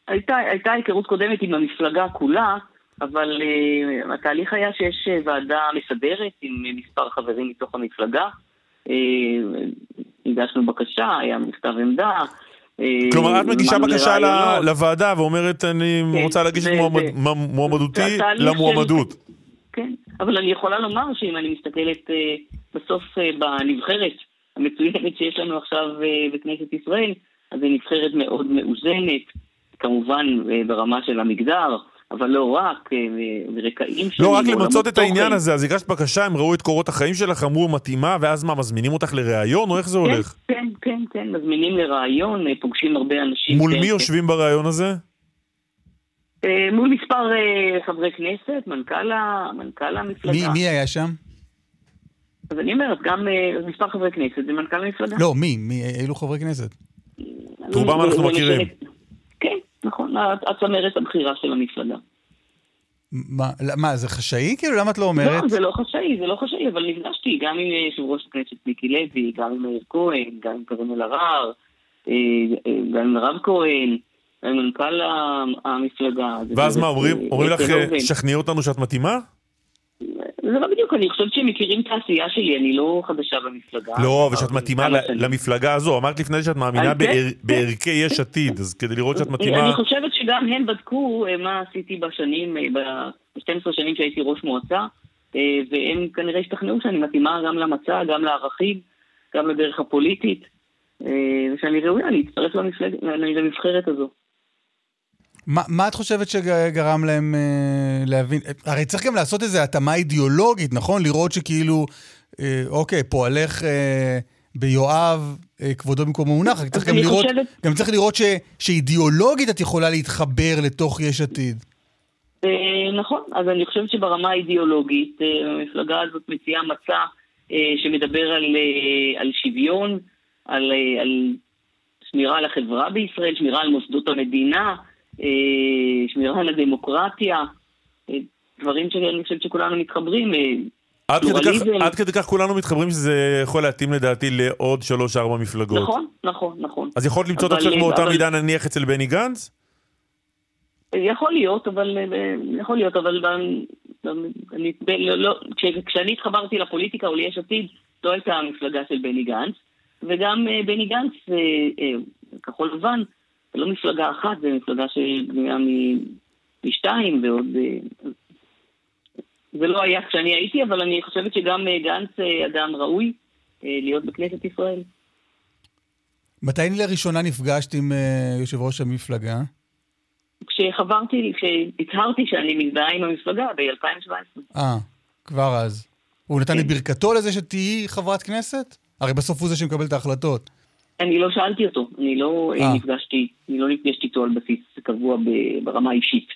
הייתה, הייתה היכרות קודמת עם המפלגה כולה, אבל uh, התהליך היה שיש ועדה מסדרת עם מספר חברים מתוך המפלגה. Uh, הגשנו בקשה, היה מכתב עמדה. כלומר, את מגישה בקשה לוועדה ואומרת, אני כן, רוצה להגיש את מועמדותי למועמדות. כן, אבל אני יכולה לומר שאם אני מסתכלת אה, בסוף אה, בנבחרת המצוינת שיש לנו עכשיו אה, בכנסת ישראל, אז היא נבחרת מאוד מאוזנת, כמובן ברמה של המגדר, אבל לא רק, ורקעים שלי. לא, רק למצות את העניין הזה, אז הגשת בקשה, הם ראו את קורות החיים שלך, אמרו מתאימה, ואז מה, מזמינים אותך לראיון, או איך זה כן, הולך? כן, כן, כן, מזמינים לראיון, אה, פוגשים הרבה אנשים. מול כן, מי יושבים בראיון הזה? אה, מול מספר אה, חברי כנסת, מנכ"ל המפלגה. מי, מי היה שם? אז אני אומרת, גם מספר חברי כנסת ומנכ"ל המפלגה. לא, מי? מי? אילו חברי כנסת? את רובם אנחנו מכירים. כן, נכון, הצמרת הבכירה של המפלגה. מה, מה, זה חשאי? כאילו, למה את לא אומרת? לא, זה לא חשאי, זה לא חשאי, אבל נפגשתי גם עם יושב ראש הכנסת מיקי לוי, גם עם מאיר כהן, גם עם קרן אלהרר, אה, אה, גם עם הרב כהן, גם עם מנכ"ל המפלגה. ואז מה, אומרים, אומרים לך, שכנעי אותנו שאת מתאימה? זה לא בדיוק, אני חושבת שהם מכירים את העשייה שלי, אני לא חדשה במפלגה. לא, ושאת מתאימה למפלגה הזו. אמרת לפני שאת מאמינה בערכי יש עתיד, אז כדי לראות שאת מתאימה... אני חושבת שגם הם בדקו אה, מה עשיתי בשנים, אה, ב-12 שנים שהייתי ראש מועצה, אה, והם כנראה השתכנעו שאני מתאימה גם למצע, גם לערכים, גם לדרך הפוליטית, ושאני ראויה להצטרף לנבחרת הזו. מה, מה את חושבת שגרם להם אה, להבין? הרי צריך גם לעשות איזו התאמה אידיאולוגית, נכון? לראות שכאילו, אה, אוקיי, פועלך אה, ביואב, אה, כבודו במקומו מונח, צריך גם לראות, חושבת... גם צריך לראות ש, שאידיאולוגית את יכולה להתחבר לתוך יש עתיד. אה, נכון, אז אני חושבת שברמה האידיאולוגית, אה, המפלגה הזאת מציעה מצע אה, שמדבר על, אה, על שוויון, על, אה, על שמירה על החברה בישראל, שמירה על מוסדות המדינה, שמירה על הדמוקרטיה, אה, דברים שאני חושבת שכולנו מתחברים. אה, עד כדי, כך, עד כדי כך כולנו מתחברים שזה יכול להתאים לדעתי לעוד שלוש-ארבע מפלגות. נכון, נכון, נכון. אז יכולת למצוא את עצמך באותה אבל... מידה נניח אצל בני גנץ? יכול להיות, אבל יכול להיות, אבל אני, לא, לא, כש, כשאני התחברתי לפוליטיקה או ליש עתיד, לא הייתה המפלגה של בני גנץ, וגם בני גנץ, כחול לבן, זה לא מפלגה אחת, זה מפלגה שבנויה משתיים ועוד... אה, זה לא היה כשאני הייתי, אבל אני חושבת שגם אה, גנץ אה, אדם ראוי להיות בכנסת ישראל. מתי לראשונה נפגשת עם יושב ראש המפלגה? כשחברתי, כשהצהרתי שאני מזדהה עם המפלגה ב-2017. אה, כבר אז. הוא נתן כן. את ברכתו לזה שתהיי חברת כנסת? הרי בסוף הוא זה שמקבל את ההחלטות. אני לא שאלתי אותו, אני לא 아. אה, נפגשתי, אני לא נפגשתי איתו על בסיס קבוע ברמה האישית.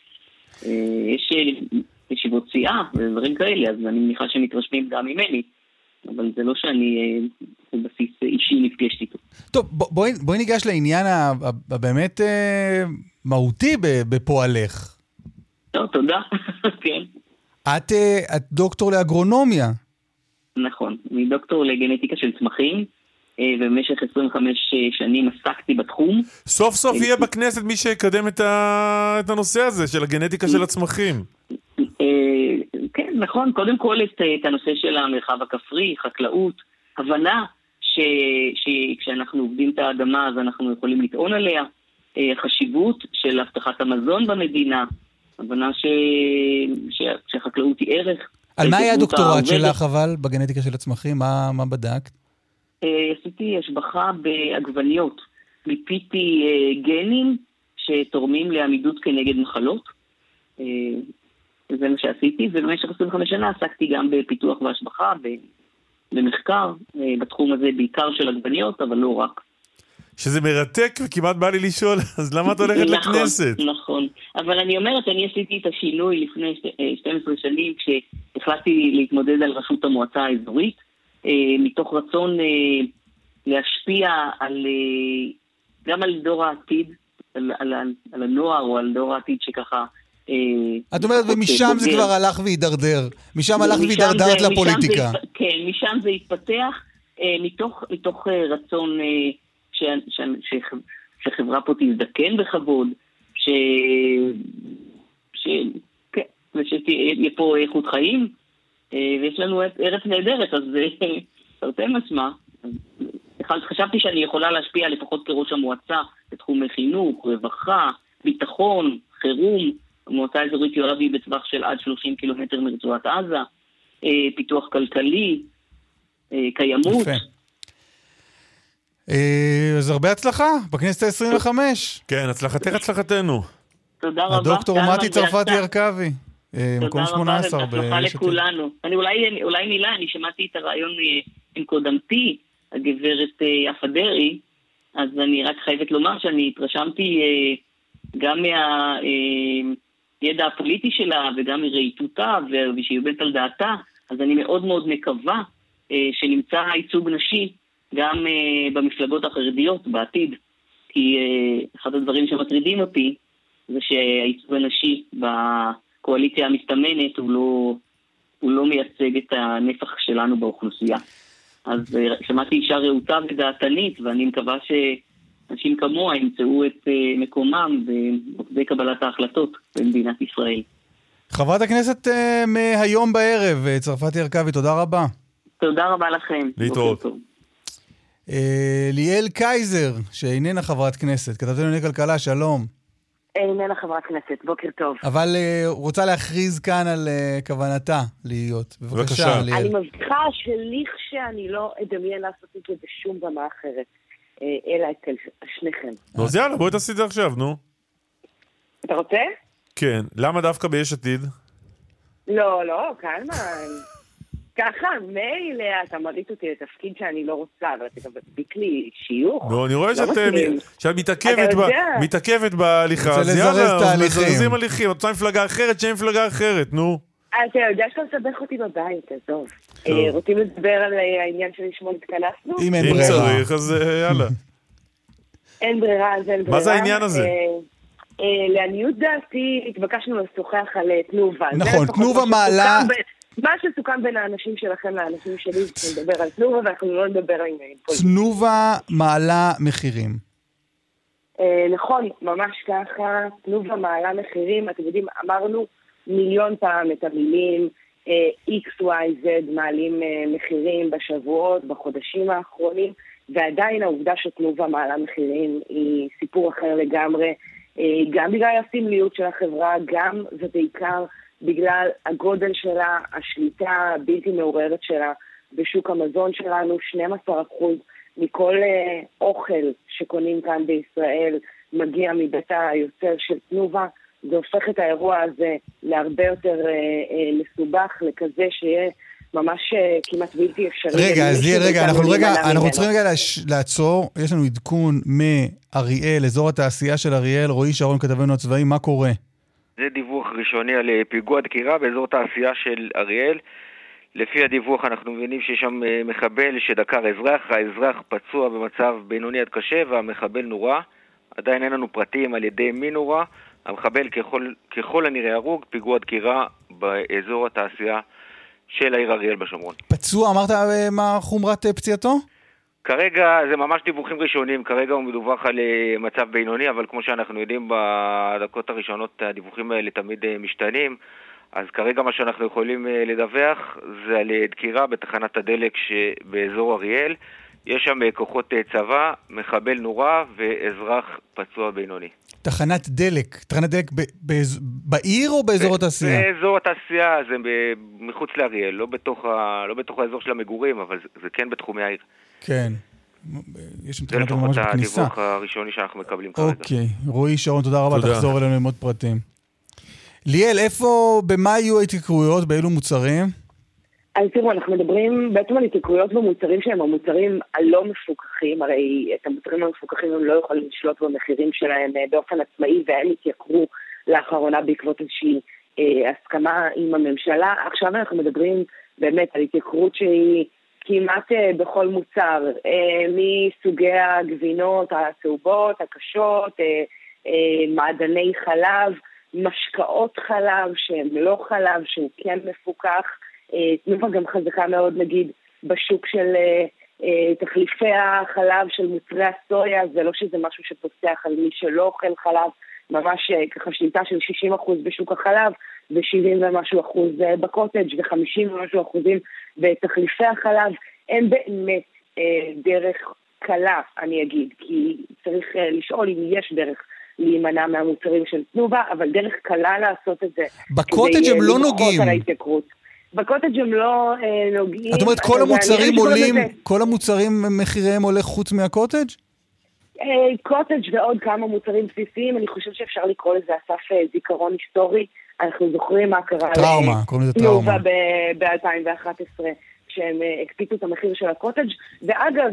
אה, יש אה, ישיבות סיעה ודברים כאלה, אז אני מניחה שהם מתרשמים גם ממני, אבל זה לא שאני בבסיס אישי נפגשתי איתו. טוב, בואי, בואי ניגש לעניין הבאמת מהותי בפועלך. טוב, תודה, [laughs] כן. את, את דוקטור לאגרונומיה. נכון, אני דוקטור לגנטיקה של צמחים. אה, ובמשך 25 אה, שנים עסקתי בתחום. סוף סוף יהיה בכנסת מי שיקדם את, ה... את הנושא הזה של הגנטיקה של הצמחים. אה, כן, נכון. קודם כל את, את הנושא של המרחב הכפרי, חקלאות, הבנה ש, שכשאנחנו עובדים את האדמה אז אנחנו יכולים לטעון עליה, חשיבות של הבטחת המזון במדינה, הבנה ש, ש, שחקלאות היא ערך. על מה היה הדוקטורט שלך אבל בגנטיקה של הצמחים? מה, מה בדקת? אה, עשיתי השבחה בעגבניות. מיפיתי אה, גנים שתורמים לעמידות כנגד מחלות, וזה מה שעשיתי, ובמשך 25 שנה עסקתי גם בפיתוח והשבחה, במחקר, בתחום הזה בעיקר של עגבניות, אבל לא רק. שזה מרתק וכמעט בא לי לשאול, [laughs] אז למה את הולכת נכון, לכנסת? נכון, אבל אני אומרת, אני עשיתי את השינוי לפני 12 שנים, כשהחלטתי להתמודד על ראשות המועצה האזורית, מתוך רצון להשפיע על, גם על דור העתיד, על, על, על הנוער או על דור העתיד שככה... את אומרת, ומשם זה כבר הלך והידרדר. משם הלך והידרדרת לפוליטיקה. כן, משם זה התפתח, מתוך, מתוך רצון ש, ש, ש, שחברה פה תזדקן בכבוד, ש... ש... כן, ושתהיה פה איכות חיים, ויש לנו ארץ נהדרת, אז [laughs] תרתי משמע. חשבתי שאני יכולה להשפיע לפחות כראש המועצה בתחומי חינוך, רווחה, ביטחון, חירום. המועצה האזורית יואב היא בטווח של עד 30 קילומטר מרצועת עזה, פיתוח כלכלי, קיימות. יפה. אז הרבה הצלחה בכנסת ה-25. כן, הצלחתך הצלחתנו. תודה רבה. הדוקטור מתי צרפתי הרכבי. מקום 18 ב... תודה רבה, ובהצלחה לכולנו. אני אולי, אולי מילה, אני שמעתי את הרעיון עם קודמתי, הגברת יפה דרעי, אז אני רק חייבת לומר שאני התרשמתי גם מהידע הפוליטי שלה וגם מרהיטותה ושהיא עובדת על דעתה, אז אני מאוד מאוד מקווה שנמצא ייצוג נשי גם במפלגות החרדיות בעתיד, כי אחד הדברים שמטרידים אותי זה שהייצוג הנשי בקואליציה המסתמנת הוא לא, הוא לא מייצג את הנפח שלנו באוכלוסייה. אז שמעתי אישה רהוטה ודעתנית, ואני מקווה שאנשים כמוה ימצאו את מקומם במוקדי קבלת ההחלטות במדינת ישראל. חברת הכנסת מהיום בערב, צרפתי הרכבי, תודה רבה. תודה רבה לכם. להתראות. ליאל קייזר, שאיננה חברת כנסת, כתבתנו לענייני כלכלה, שלום. איננה חברת כנסת, בוקר טוב. אבל uh, רוצה להכריז כאן על uh, כוונתה להיות. בבקשה, ליאל. אני מבטיחה שלכשאני לא אדמיין לעשות את זה בשום במה אחרת, uh, אלא אצל שניכם. נו, אז יאללה, בואי תעשי את זה עכשיו, נו. אתה רוצה? כן. למה דווקא ביש עתיד? לא, לא, קלמן. ככה, מילא אתה מריץ אותי לתפקיד שאני לא רוצה, אבל אתה גם מדביק לי שיוך. לא, אני רואה שאת מתעכבת בהליכה, אז יאללה, מזרזים הליכים, את רוצה מפלגה אחרת, שאין מפלגה אחרת, נו. אתה יודע שאתה מסבך אותי בבית, עזוב. רוצים לדבר על העניין שלשמו התכנסנו? אם אין ברירה. אם צריך, אז יאללה. [laughs] אין ברירה, אז אין ברירה. מה זה העניין הזה? לעניות דעתי, התבקשנו לשוחח על תנובה. נכון, תנובה מעלה... מה שסוכם בין האנשים שלכם לאנשים שלי, זה נדבר על תנובה ואנחנו לא נדבר על עניינים פוליטיים. תנובה מעלה מחירים. נכון, ממש ככה, תנובה מעלה מחירים, אתם יודעים, אמרנו מיליון פעם את המילים X, Y, Z מעלים מחירים בשבועות, בחודשים האחרונים, ועדיין העובדה שתנובה מעלה מחירים היא סיפור אחר לגמרי, גם בגלל הסמליות של החברה, גם ובעיקר בגלל הגודל שלה, השליטה הבלתי מעוררת שלה בשוק המזון שלנו, 12% מכל uh, אוכל שקונים כאן בישראל מגיע מבית היוצר של תנובה. זה הופך את האירוע הזה להרבה יותר uh, uh, מסובך, לכזה שיהיה ממש כמעט בלתי אפשרי. רגע, אז יהיה, רגע, אנחנו, רגע, אנחנו צריכים רגע לעצור. יש לנו עדכון מאריאל, אזור התעשייה של אריאל, רועי שרון, כתבנו הצבאי, מה קורה? זה דיווח ראשוני על פיגוע דקירה באזור תעשייה של אריאל. לפי הדיווח אנחנו מבינים שיש שם מחבל שדקר אזרח, האזרח פצוע במצב בינוני עד קשה והמחבל נורה. עדיין אין לנו פרטים על ידי מי נורה. המחבל ככל, ככל הנראה הרוג, פיגוע דקירה באזור התעשייה של העיר אריאל בשומרון. פצוע, אמרת מה חומרת פציעתו? כרגע זה ממש דיווחים ראשונים, כרגע הוא מדווח על מצב בינוני, אבל כמו שאנחנו יודעים בדקות הראשונות הדיווחים האלה תמיד משתנים, אז כרגע מה שאנחנו יכולים לדווח זה על דקירה בתחנת הדלק שבאזור אריאל. יש שם כוחות צבא, מחבל נורה ואזרח פצוע בינוני. תחנת דלק, תחנת דלק ב- ב- בעיר או באזור התעשייה? באזור התעשייה, זה מחוץ לאריאל, לא בתוך, ה- לא בתוך האזור של המגורים, אבל זה, זה כן בתחומי העיר. כן. יש שם תחנת ממש בכניסה. זה לפחות הדיווח הראשוני שאנחנו מקבלים כרגע. אוקיי. רועי שרון, תודה רבה, תודה. תחזור אלינו עם עוד פרטים. ליאל, איפה, במה יהיו ההתייקרויות? באילו מוצרים? אז תראו, אנחנו מדברים בעצם על התייקרויות במוצרים שהם המוצרים הלא מפוקחים, הרי את המוצרים המפוקחים הם לא יכולים לשלוט במחירים שלהם אה, באופן עצמאי והם התייקרו לאחרונה בעקבות איזושהי אה, הסכמה עם הממשלה. עכשיו אנחנו מדברים באמת על התייקרות שהיא כמעט אה, בכל מוצר, אה, מסוגי הגבינות הצהובות, הקשות, אה, מעדני חלב, משקאות חלב שהם לא חלב, שהוא כן מפוקח. תנובה גם חזקה מאוד נגיד בשוק של תחליפי החלב של מוצרי הסויה, זה לא שזה משהו שפוסח על מי שלא אוכל חלב, ממש ככה שליטה של 60% בשוק החלב ו-70 ומשהו אחוז בקוטג' ו-50 ומשהו אחוזים בתחליפי החלב, אין באמת אה, דרך קלה, אני אגיד, כי צריך אה, לשאול אם יש דרך להימנע מהמוצרים של תנובה, אבל דרך קלה לעשות את זה. בקוטג' הם לא נוגעים. בקוטג' הם לא אה, נוגעים. את אומרת, כל המוצרים עולים, כל המוצרים מחיריהם עולה חוץ מהקוטג'? אה, קוטג' ועוד כמה מוצרים בסיסיים, אני חושבת שאפשר לקרוא לזה אסף אה, זיכרון היסטורי. אנחנו זוכרים מה קרה טראומה, קוראים לזה טראומה. ב-2011, כשהם אה, הקפיצו את המחיר של הקוטג', ואגב,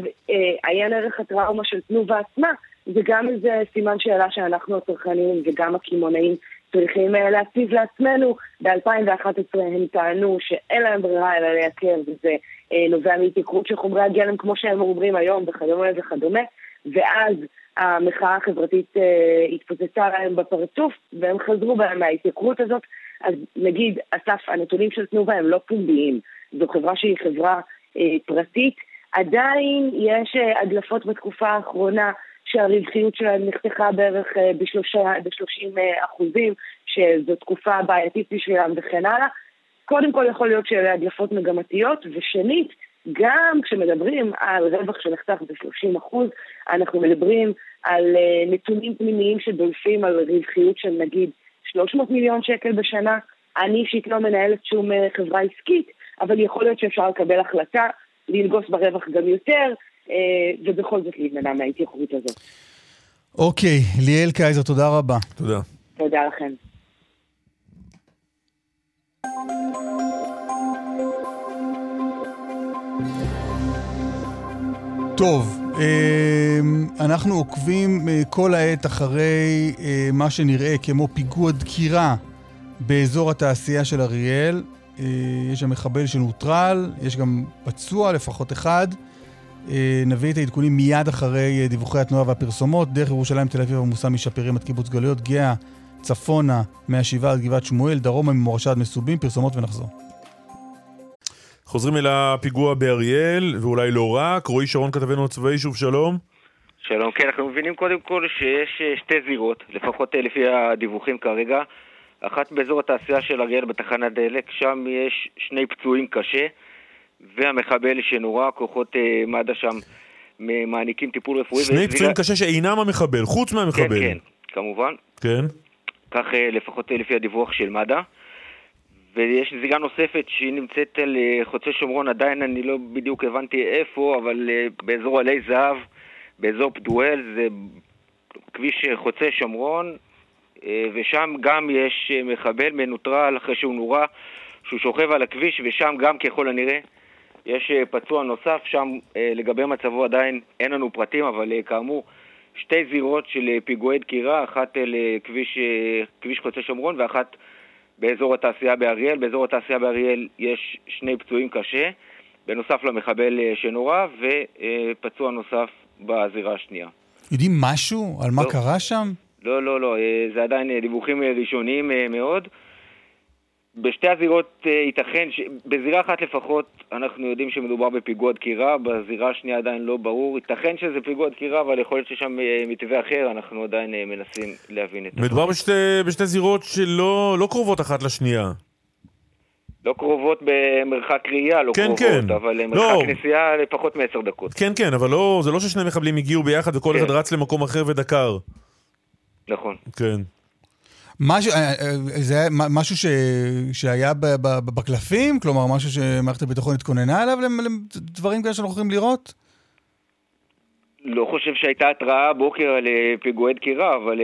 עיין ערך הטראומה של תנובה עצמה, זה גם איזה סימן שאלה שאנחנו הצרכנים וגם הקמעונאים צריכים אה, להציב לעצמנו. ב-2011 הם טענו שאין להם ברירה אלא לייקר, וזה אה, נובע מהתייקרות של חומרי הגלם כמו שהם אומרים היום וכדומה וכדומה, ואז המחאה החברתית אה, התפוצצה להם בפרצוף, והם חזרו בהם מההתייקרות הזאת. אז נגיד, אסף, הנתונים של תנובה הם לא פומביים. זו חברה שהיא חברה אה, פרטית. עדיין יש אה, הדלפות בתקופה האחרונה שהרווחיות שלהם נחתכה בערך אה, ב-30 אה, אחוזים, שזו תקופה בעייתית בשבילם וכן הלאה. קודם כל יכול להיות שאלה הדלפות מגמתיות, ושנית, גם כשמדברים על רווח שנחתך ב-30 אחוז, אנחנו מדברים על אה, נתונים פנימיים שדולפים על רווחיות של נגיד 300 מיליון שקל בשנה. אני אישית לא מנהלת שום חברה עסקית, אבל יכול להיות שאפשר לקבל החלטה לנגוס ברווח גם יותר, אה, ובכל זאת להימנע מההתייקרות הזאת. אוקיי, ליאל קייזר, תודה רבה. תודה. תודה לכם. טוב, אמ, אנחנו עוקבים אה, כל העת אחרי אה, מה שנראה כמו פיגוע דקירה באזור התעשייה של אריאל. יש שם מחבל שנוטרל, יש גם פצוע, לפחות אחד. אה, נביא את העדכונים מיד אחרי אה, דיווחי התנועה והפרסומות. דרך ירושלים, תל אביב עמוסה משפירים עד קיבוץ גלויות, גאה, צפונה, מהשבעה עד גבעת שמואל, דרומה ממורשה עד מסובים, פרסומות ונחזור. חוזרים אל הפיגוע באריאל, ואולי לא רק. רועי שרון כתבנו הצבאי, שוב שלום. שלום, כן, אנחנו מבינים קודם כל שיש אה, שתי זירות, לפחות לפי הדיווחים כרגע. אחת באזור התעשייה של אריאל בתחנת דלק, שם יש שני פצועים קשה. והמחבל שנורה, כוחות uh, מד"א שם מעניקים טיפול רפואי. שני פצועים קשה שאינם המחבל, חוץ מהמחבל. כן, כן, כמובן. כן. כך לפחות לפי הדיווח של מד"א. ויש זיגה נוספת שהיא נמצאת על uh, חוצה שומרון, עדיין אני לא בדיוק הבנתי איפה, אבל uh, באזור עלי זהב, באזור פדואל, זה כביש חוצה שומרון, ושם גם יש מחבל מנוטרל אחרי שהוא נורה, שהוא שוכב על הכביש, ושם גם ככל הנראה יש אה, פצוע נוסף, שם אה, לגבי מצבו עדיין אין לנו פרטים, אבל אה, כאמור, שתי זירות של פיגועי דקירה, אחת לכביש כביש חוצה שומרון ואחת באזור התעשייה באריאל. באזור התעשייה באריאל יש שני פצועים קשה, בנוסף למחבל שנורה, ופצוע נוסף בזירה השנייה. יודעים משהו על מה לא, קרה שם? לא, לא, לא, זה עדיין דיווחים ראשוניים מאוד. בשתי הזירות אה, ייתכן, ש... בזירה אחת לפחות אנחנו יודעים שמדובר בפיגוע דקירה, בזירה השנייה עדיין לא ברור. ייתכן שזה פיגוע דקירה, אבל יכול להיות ששם אה, מתווה אחר, אנחנו עדיין אה, מנסים להבין את זה. מדובר בשתי, בשתי זירות שלא לא קרובות אחת לשנייה. לא קרובות במרחק ראייה, לא כן, קרובות, כן. אבל מרחק לא. נסיעה לפחות מעשר דקות. כן, כן, אבל לא, זה לא ששני מחבלים הגיעו ביחד וכל כן. אחד רץ למקום אחר ודקר. נכון. כן. משהו, אה, אה, זה משהו ש, שהיה בקלפים? כלומר, משהו שמערכת הביטחון התכוננה עליו לדברים כאלה שאנחנו יכולים לראות? לא חושב שהייתה התראה הבוקר על אה, פיגועי דקירה, אבל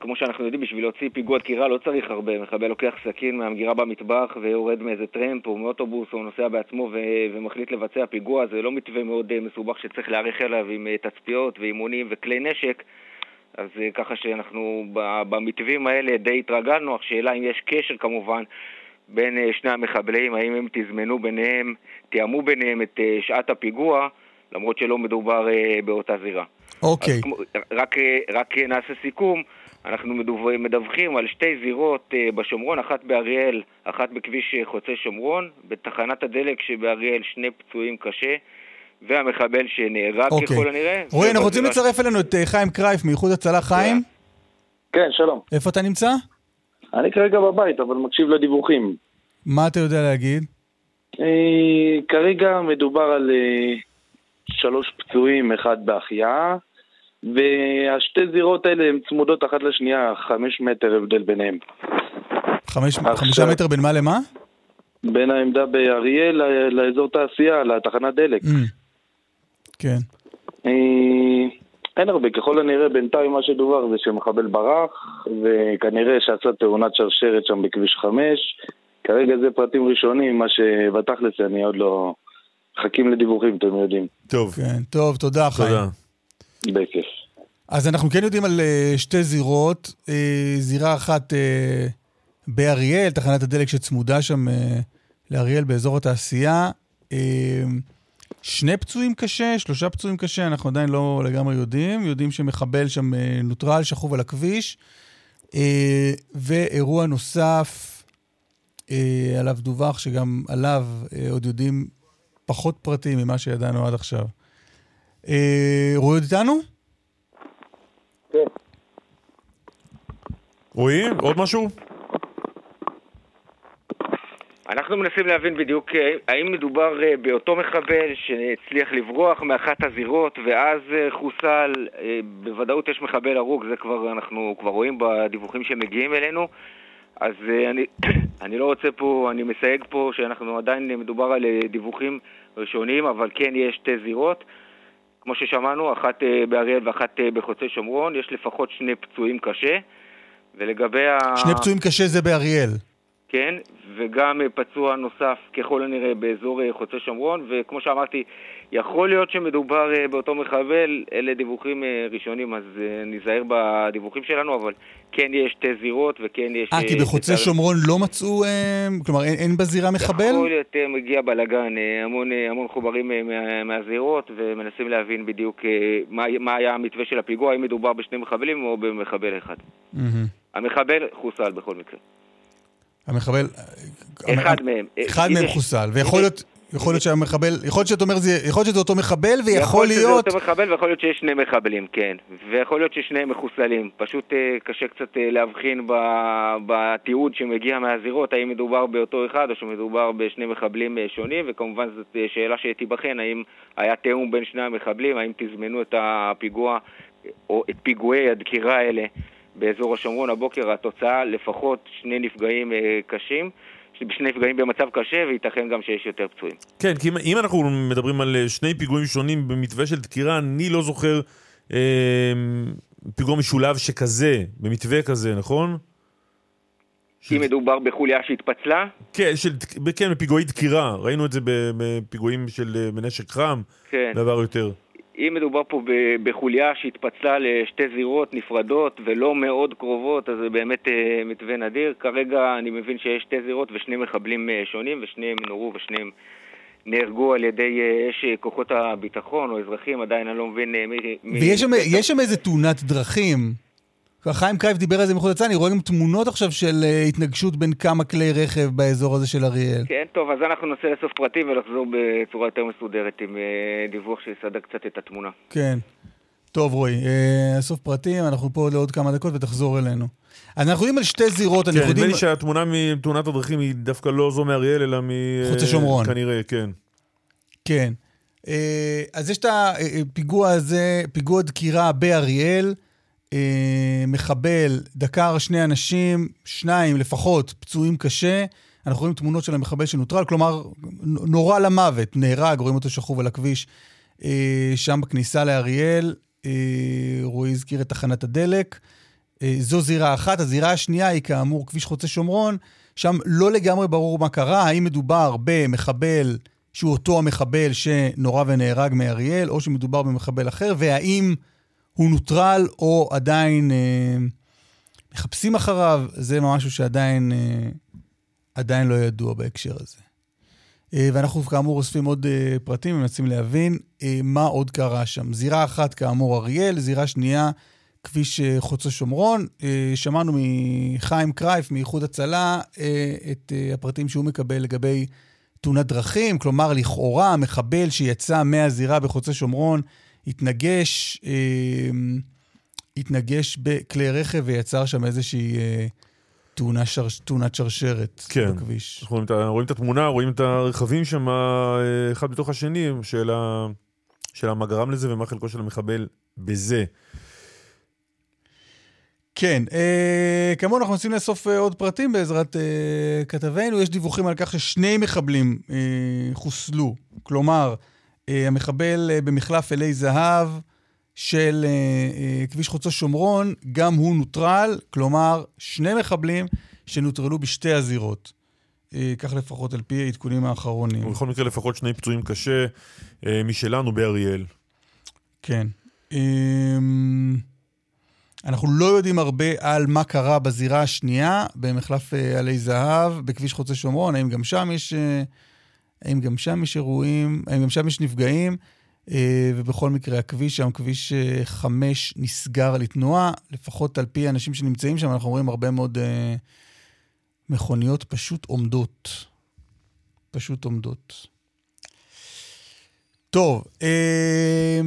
כמו שאנחנו יודעים, בשביל להוציא פיגוע דקירה לא צריך הרבה. מחבל לוקח סכין מהמגירה במטבח ויורד מאיזה טרמפ או מאוטובוס או נוסע בעצמו ו- ומחליט לבצע פיגוע. זה לא מתווה מאוד מסובך שצריך להעריך אליו עם תצפיות ואימונים וכלי נשק. אז ככה שאנחנו במתווים האלה די התרגלנו. השאלה אם יש קשר כמובן בין שני המחבלים, האם הם תזמנו ביניהם, תיאמו ביניהם את שעת הפיגוע. למרות שלא מדובר אה, באותה זירה. אוקיי. אז, רק, אה, רק נעשה סיכום, אנחנו מדווחים על שתי זירות אה, בשומרון, אחת באריאל, אחת בכביש חוצה שומרון, בתחנת הדלק שבאריאל שני פצועים קשה. והמחבל שנהרג אוקיי. ככל הנראה. רועי, אנחנו רוצים לצרף אלינו את חיים קרייף מאיחוד הצלה. חיים? כן, שלום. איפה אתה נמצא? אני כרגע בבית, אבל מקשיב לדיווחים. מה אתה יודע להגיד? כרגע מדובר על שלוש פצועים, אחד בהחייאה, והשתי זירות האלה הן צמודות אחת לשנייה, חמש מטר הבדל ביניהם. חמש, עכשיו, חמישה מטר בין מה למה? בין העמדה באריאל לאזור תעשייה, לתחנת דלק. Mm. כן. אה, אין הרבה, ככל הנראה בינתיים מה שדובר זה שמחבל ברח, וכנראה שעשה תאונת שרשרת שם בכביש 5. כרגע זה פרטים ראשונים, מה שבתכלס אני עוד לא... מחכים לדיווחים, אתם יודעים. טוב. כן, טוב, תודה, חיים. תודה. בכיף. אז אנחנו כן יודעים על uh, שתי זירות. Uh, זירה אחת uh, באריאל, תחנת הדלק שצמודה שם לאריאל באזור התעשייה. שני פצועים קשה, שלושה פצועים קשה, אנחנו עדיין לא לגמרי יודעים. יודעים שמחבל שם uh, נוטרל, שכוב על הכביש. Uh, ואירוע נוסף, uh, עליו דווח, שגם עליו uh, עוד יודעים פחות פרטים ממה שידענו עד עכשיו. אה, רועי עוד איתנו? כן. רועי, עוד משהו? אנחנו מנסים להבין בדיוק אה, האם מדובר אה, באותו מחבל שהצליח לברוח מאחת הזירות ואז אה, חוסל, בוודאות יש מחבל הרוג, זה כבר אנחנו כבר רואים בדיווחים שמגיעים אלינו אז אני, [coughs] אני לא רוצה פה, אני מסייג פה שאנחנו עדיין מדובר על דיווחים ראשוניים, אבל כן יש שתי זירות. כמו ששמענו, אחת באריאל ואחת בחוצה שומרון, יש לפחות שני פצועים קשה. ולגבי ה... שני פצועים קשה זה באריאל. כן, וגם פצוע נוסף ככל הנראה באזור חוצה שומרון, וכמו שאמרתי, יכול להיות שמדובר אה, באותו מחבל, אלה דיווחים אה, ראשונים, אז אה, ניזהר בדיווחים שלנו, אבל כן יש שתי זירות וכן יש... אה, כי בחוצה שומרון לא מצאו, כלומר אין, אין בזירה מחבל? יכול להיות מגיע בלאגן, המון, המון חוברים מה, מהזירות, ומנסים להבין בדיוק מה, מה היה המתווה של הפיגוע, האם מדובר בשני מחבלים או במחבל אחד. Mm-hmm. המחבל חוסל בכל מקרה. המחבל... אחד מהם. אחד מהם חוסל, ויכול להיות... יכול להיות שהמחבל, יכול להיות שאתה אומר, יכול להיות שזה אותו מחבל, ויכול להיות... יכול להיות שזה אותו מחבל, ויכול להיות שיש שני מחבלים, כן. ויכול להיות ששניהם מחוסלים. פשוט אה, קשה קצת אה, להבחין בתיעוד שמגיע מהזירות, האם מדובר באותו אחד או שמדובר בשני מחבלים אה, שונים, וכמובן זאת שאלה שתיבחן, האם היה תיאום בין שני המחבלים, האם תזמנו את הפיגוע, או את פיגועי הדקירה האלה באזור השומרון הבוקר, התוצאה לפחות שני נפגעים קשים. שני נפגעים במצב קשה, וייתכן גם שיש יותר פצועים. כן, כי אם אנחנו מדברים על אה, שני פיגועים שונים במתווה של דקירה, אני לא זוכר אה, פיגוע משולב שכזה, במתווה כזה, נכון? אם מדובר בחוליה שהתפצלה? כן, של, כן, בפיגועי דקירה. ראינו את זה בפיגועים של אה, בנשק חם, כן. דבר יותר. אם מדובר פה בחוליה שהתפצלה לשתי זירות נפרדות ולא מאוד קרובות, אז זה באמת אה, מתווה נדיר. כרגע אני מבין שיש שתי זירות ושני מחבלים אה, שונים, ושניהם נורו ושניהם נהרגו על ידי אש כוחות הביטחון או אזרחים, עדיין אני לא מבין מי... ויש שם, שם איזה תאונת דרכים. חיים קרייב דיבר על זה מחוץ לצד, אני רואה גם תמונות עכשיו של אה, התנגשות בין כמה כלי רכב באזור הזה של אריאל. כן, טוב, אז אנחנו ננסה לאסוף פרטים ולחזור בצורה יותר מסודרת עם אה, דיווח שיסדר קצת את התמונה. כן. טוב, רועי, אה, אסוף פרטים, אנחנו פה לעוד כמה דקות ותחזור אלינו. אז אנחנו יודעים על שתי זירות, כן, נדמה לי שהתמונה מתאונת הדרכים היא דווקא לא זו מאריאל, אלא מ... חוצה שומרון. כנראה, כן. כן. אז יש את הפיגוע הזה, פיגוע דקירה באריאל. אה, מחבל דקר שני אנשים, שניים לפחות, פצועים קשה. אנחנו רואים תמונות של המחבל שנוטרל, כלומר, נורא למוות, נהרג, רואים אותו שכוב על הכביש אה, שם בכניסה לאריאל, אה, רועי הזכיר את תחנת הדלק. אה, זו זירה אחת. הזירה השנייה היא כאמור כביש חוצה שומרון, שם לא לגמרי ברור מה קרה, האם מדובר במחבל שהוא אותו המחבל שנורה ונהרג מאריאל, או שמדובר במחבל אחר, והאם הוא נוטרל או עדיין אה, מחפשים אחריו, זה משהו שעדיין אה, עדיין לא ידוע בהקשר הזה. אה, ואנחנו כאמור אוספים עוד אה, פרטים, מנסים להבין אה, מה עוד קרה שם. זירה אחת כאמור אריאל, זירה שנייה כביש אה, חוצה שומרון. אה, שמענו מחיים קרייף מאיחוד הצלה אה, את אה, הפרטים שהוא מקבל לגבי תאונת דרכים, כלומר, לכאורה, המחבל שיצא מהזירה בחוצה שומרון התנגש, אה, התנגש בכלי רכב ויצר שם איזושהי אה, תאונה שר, תאונת שרשרת כן. בכביש. אנחנו רואים את, רואים את התמונה, רואים את הרכבים שם, אה, אחד בתוך השני, של, ה, של מה גרם לזה ומה חלקו של המחבל בזה. כן, אה, כאמור אנחנו מנסים לאסוף אה, עוד פרטים בעזרת אה, כתבינו. יש דיווחים על כך ששני מחבלים אה, חוסלו. כלומר, המחבל אה, במחלף אלי זהב של אה, אה, כביש חוצה שומרון, גם הוא נוטרל, כלומר, שני מחבלים שנוטרלו בשתי הזירות. אה, כך לפחות על פי העדכונים האחרונים. ובכל מקרה לפחות שני פצועים קשה אה, משלנו באריאל. כן. אנחנו לא יודעים הרבה על מה קרה בזירה השנייה, במחלף אה, עלי זהב, בכביש חוצה שומרון, האם גם שם יש, אה, האם גם שם יש אירועים, האם גם שם יש נפגעים, אה, ובכל מקרה הכביש שם, כביש אה, 5 נסגר לתנועה, לפחות על פי האנשים שנמצאים שם, אנחנו רואים הרבה מאוד אה, מכוניות פשוט עומדות. פשוט עומדות. טוב, אה,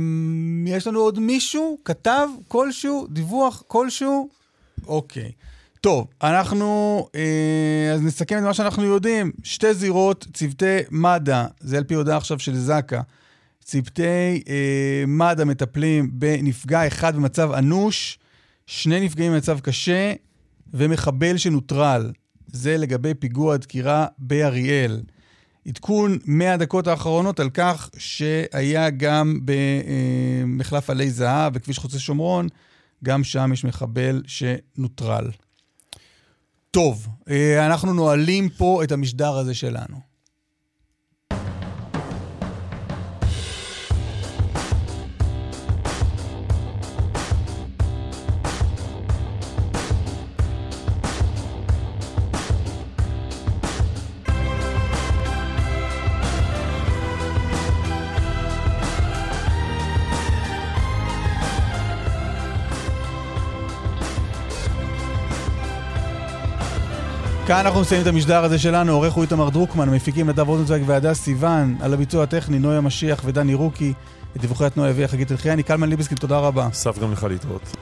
יש לנו עוד מישהו? כתב כלשהו? דיווח כלשהו? אוקיי. טוב, אנחנו, אה, אז נסכם את מה שאנחנו יודעים. שתי זירות, צוותי מד"א, זה על פי הודעה עכשיו של זק"א. צוותי אה, מד"א מטפלים בנפגע אחד במצב אנוש, שני נפגעים במצב קשה ומחבל שנוטרל. זה לגבי פיגוע דקירה באריאל. עדכון מהדקות האחרונות על כך שהיה גם במחלף עלי זהב, בכביש חוצה שומרון, גם שם יש מחבל שנוטרל. טוב, אה, אנחנו נועלים פה את המשדר הזה שלנו. כאן אנחנו מסיימים את המשדר הזה שלנו, עורך הוא איתמר דרוקמן, מפיקים נדב רוזנצוויג והדס סיוון, על הביצוע הטכני נויה משיח ודני רוקי, את דיווחי התנועה הביאה חגית אלחייני, קלמן ליבסקין, תודה רבה. אסף גם לך להתראות.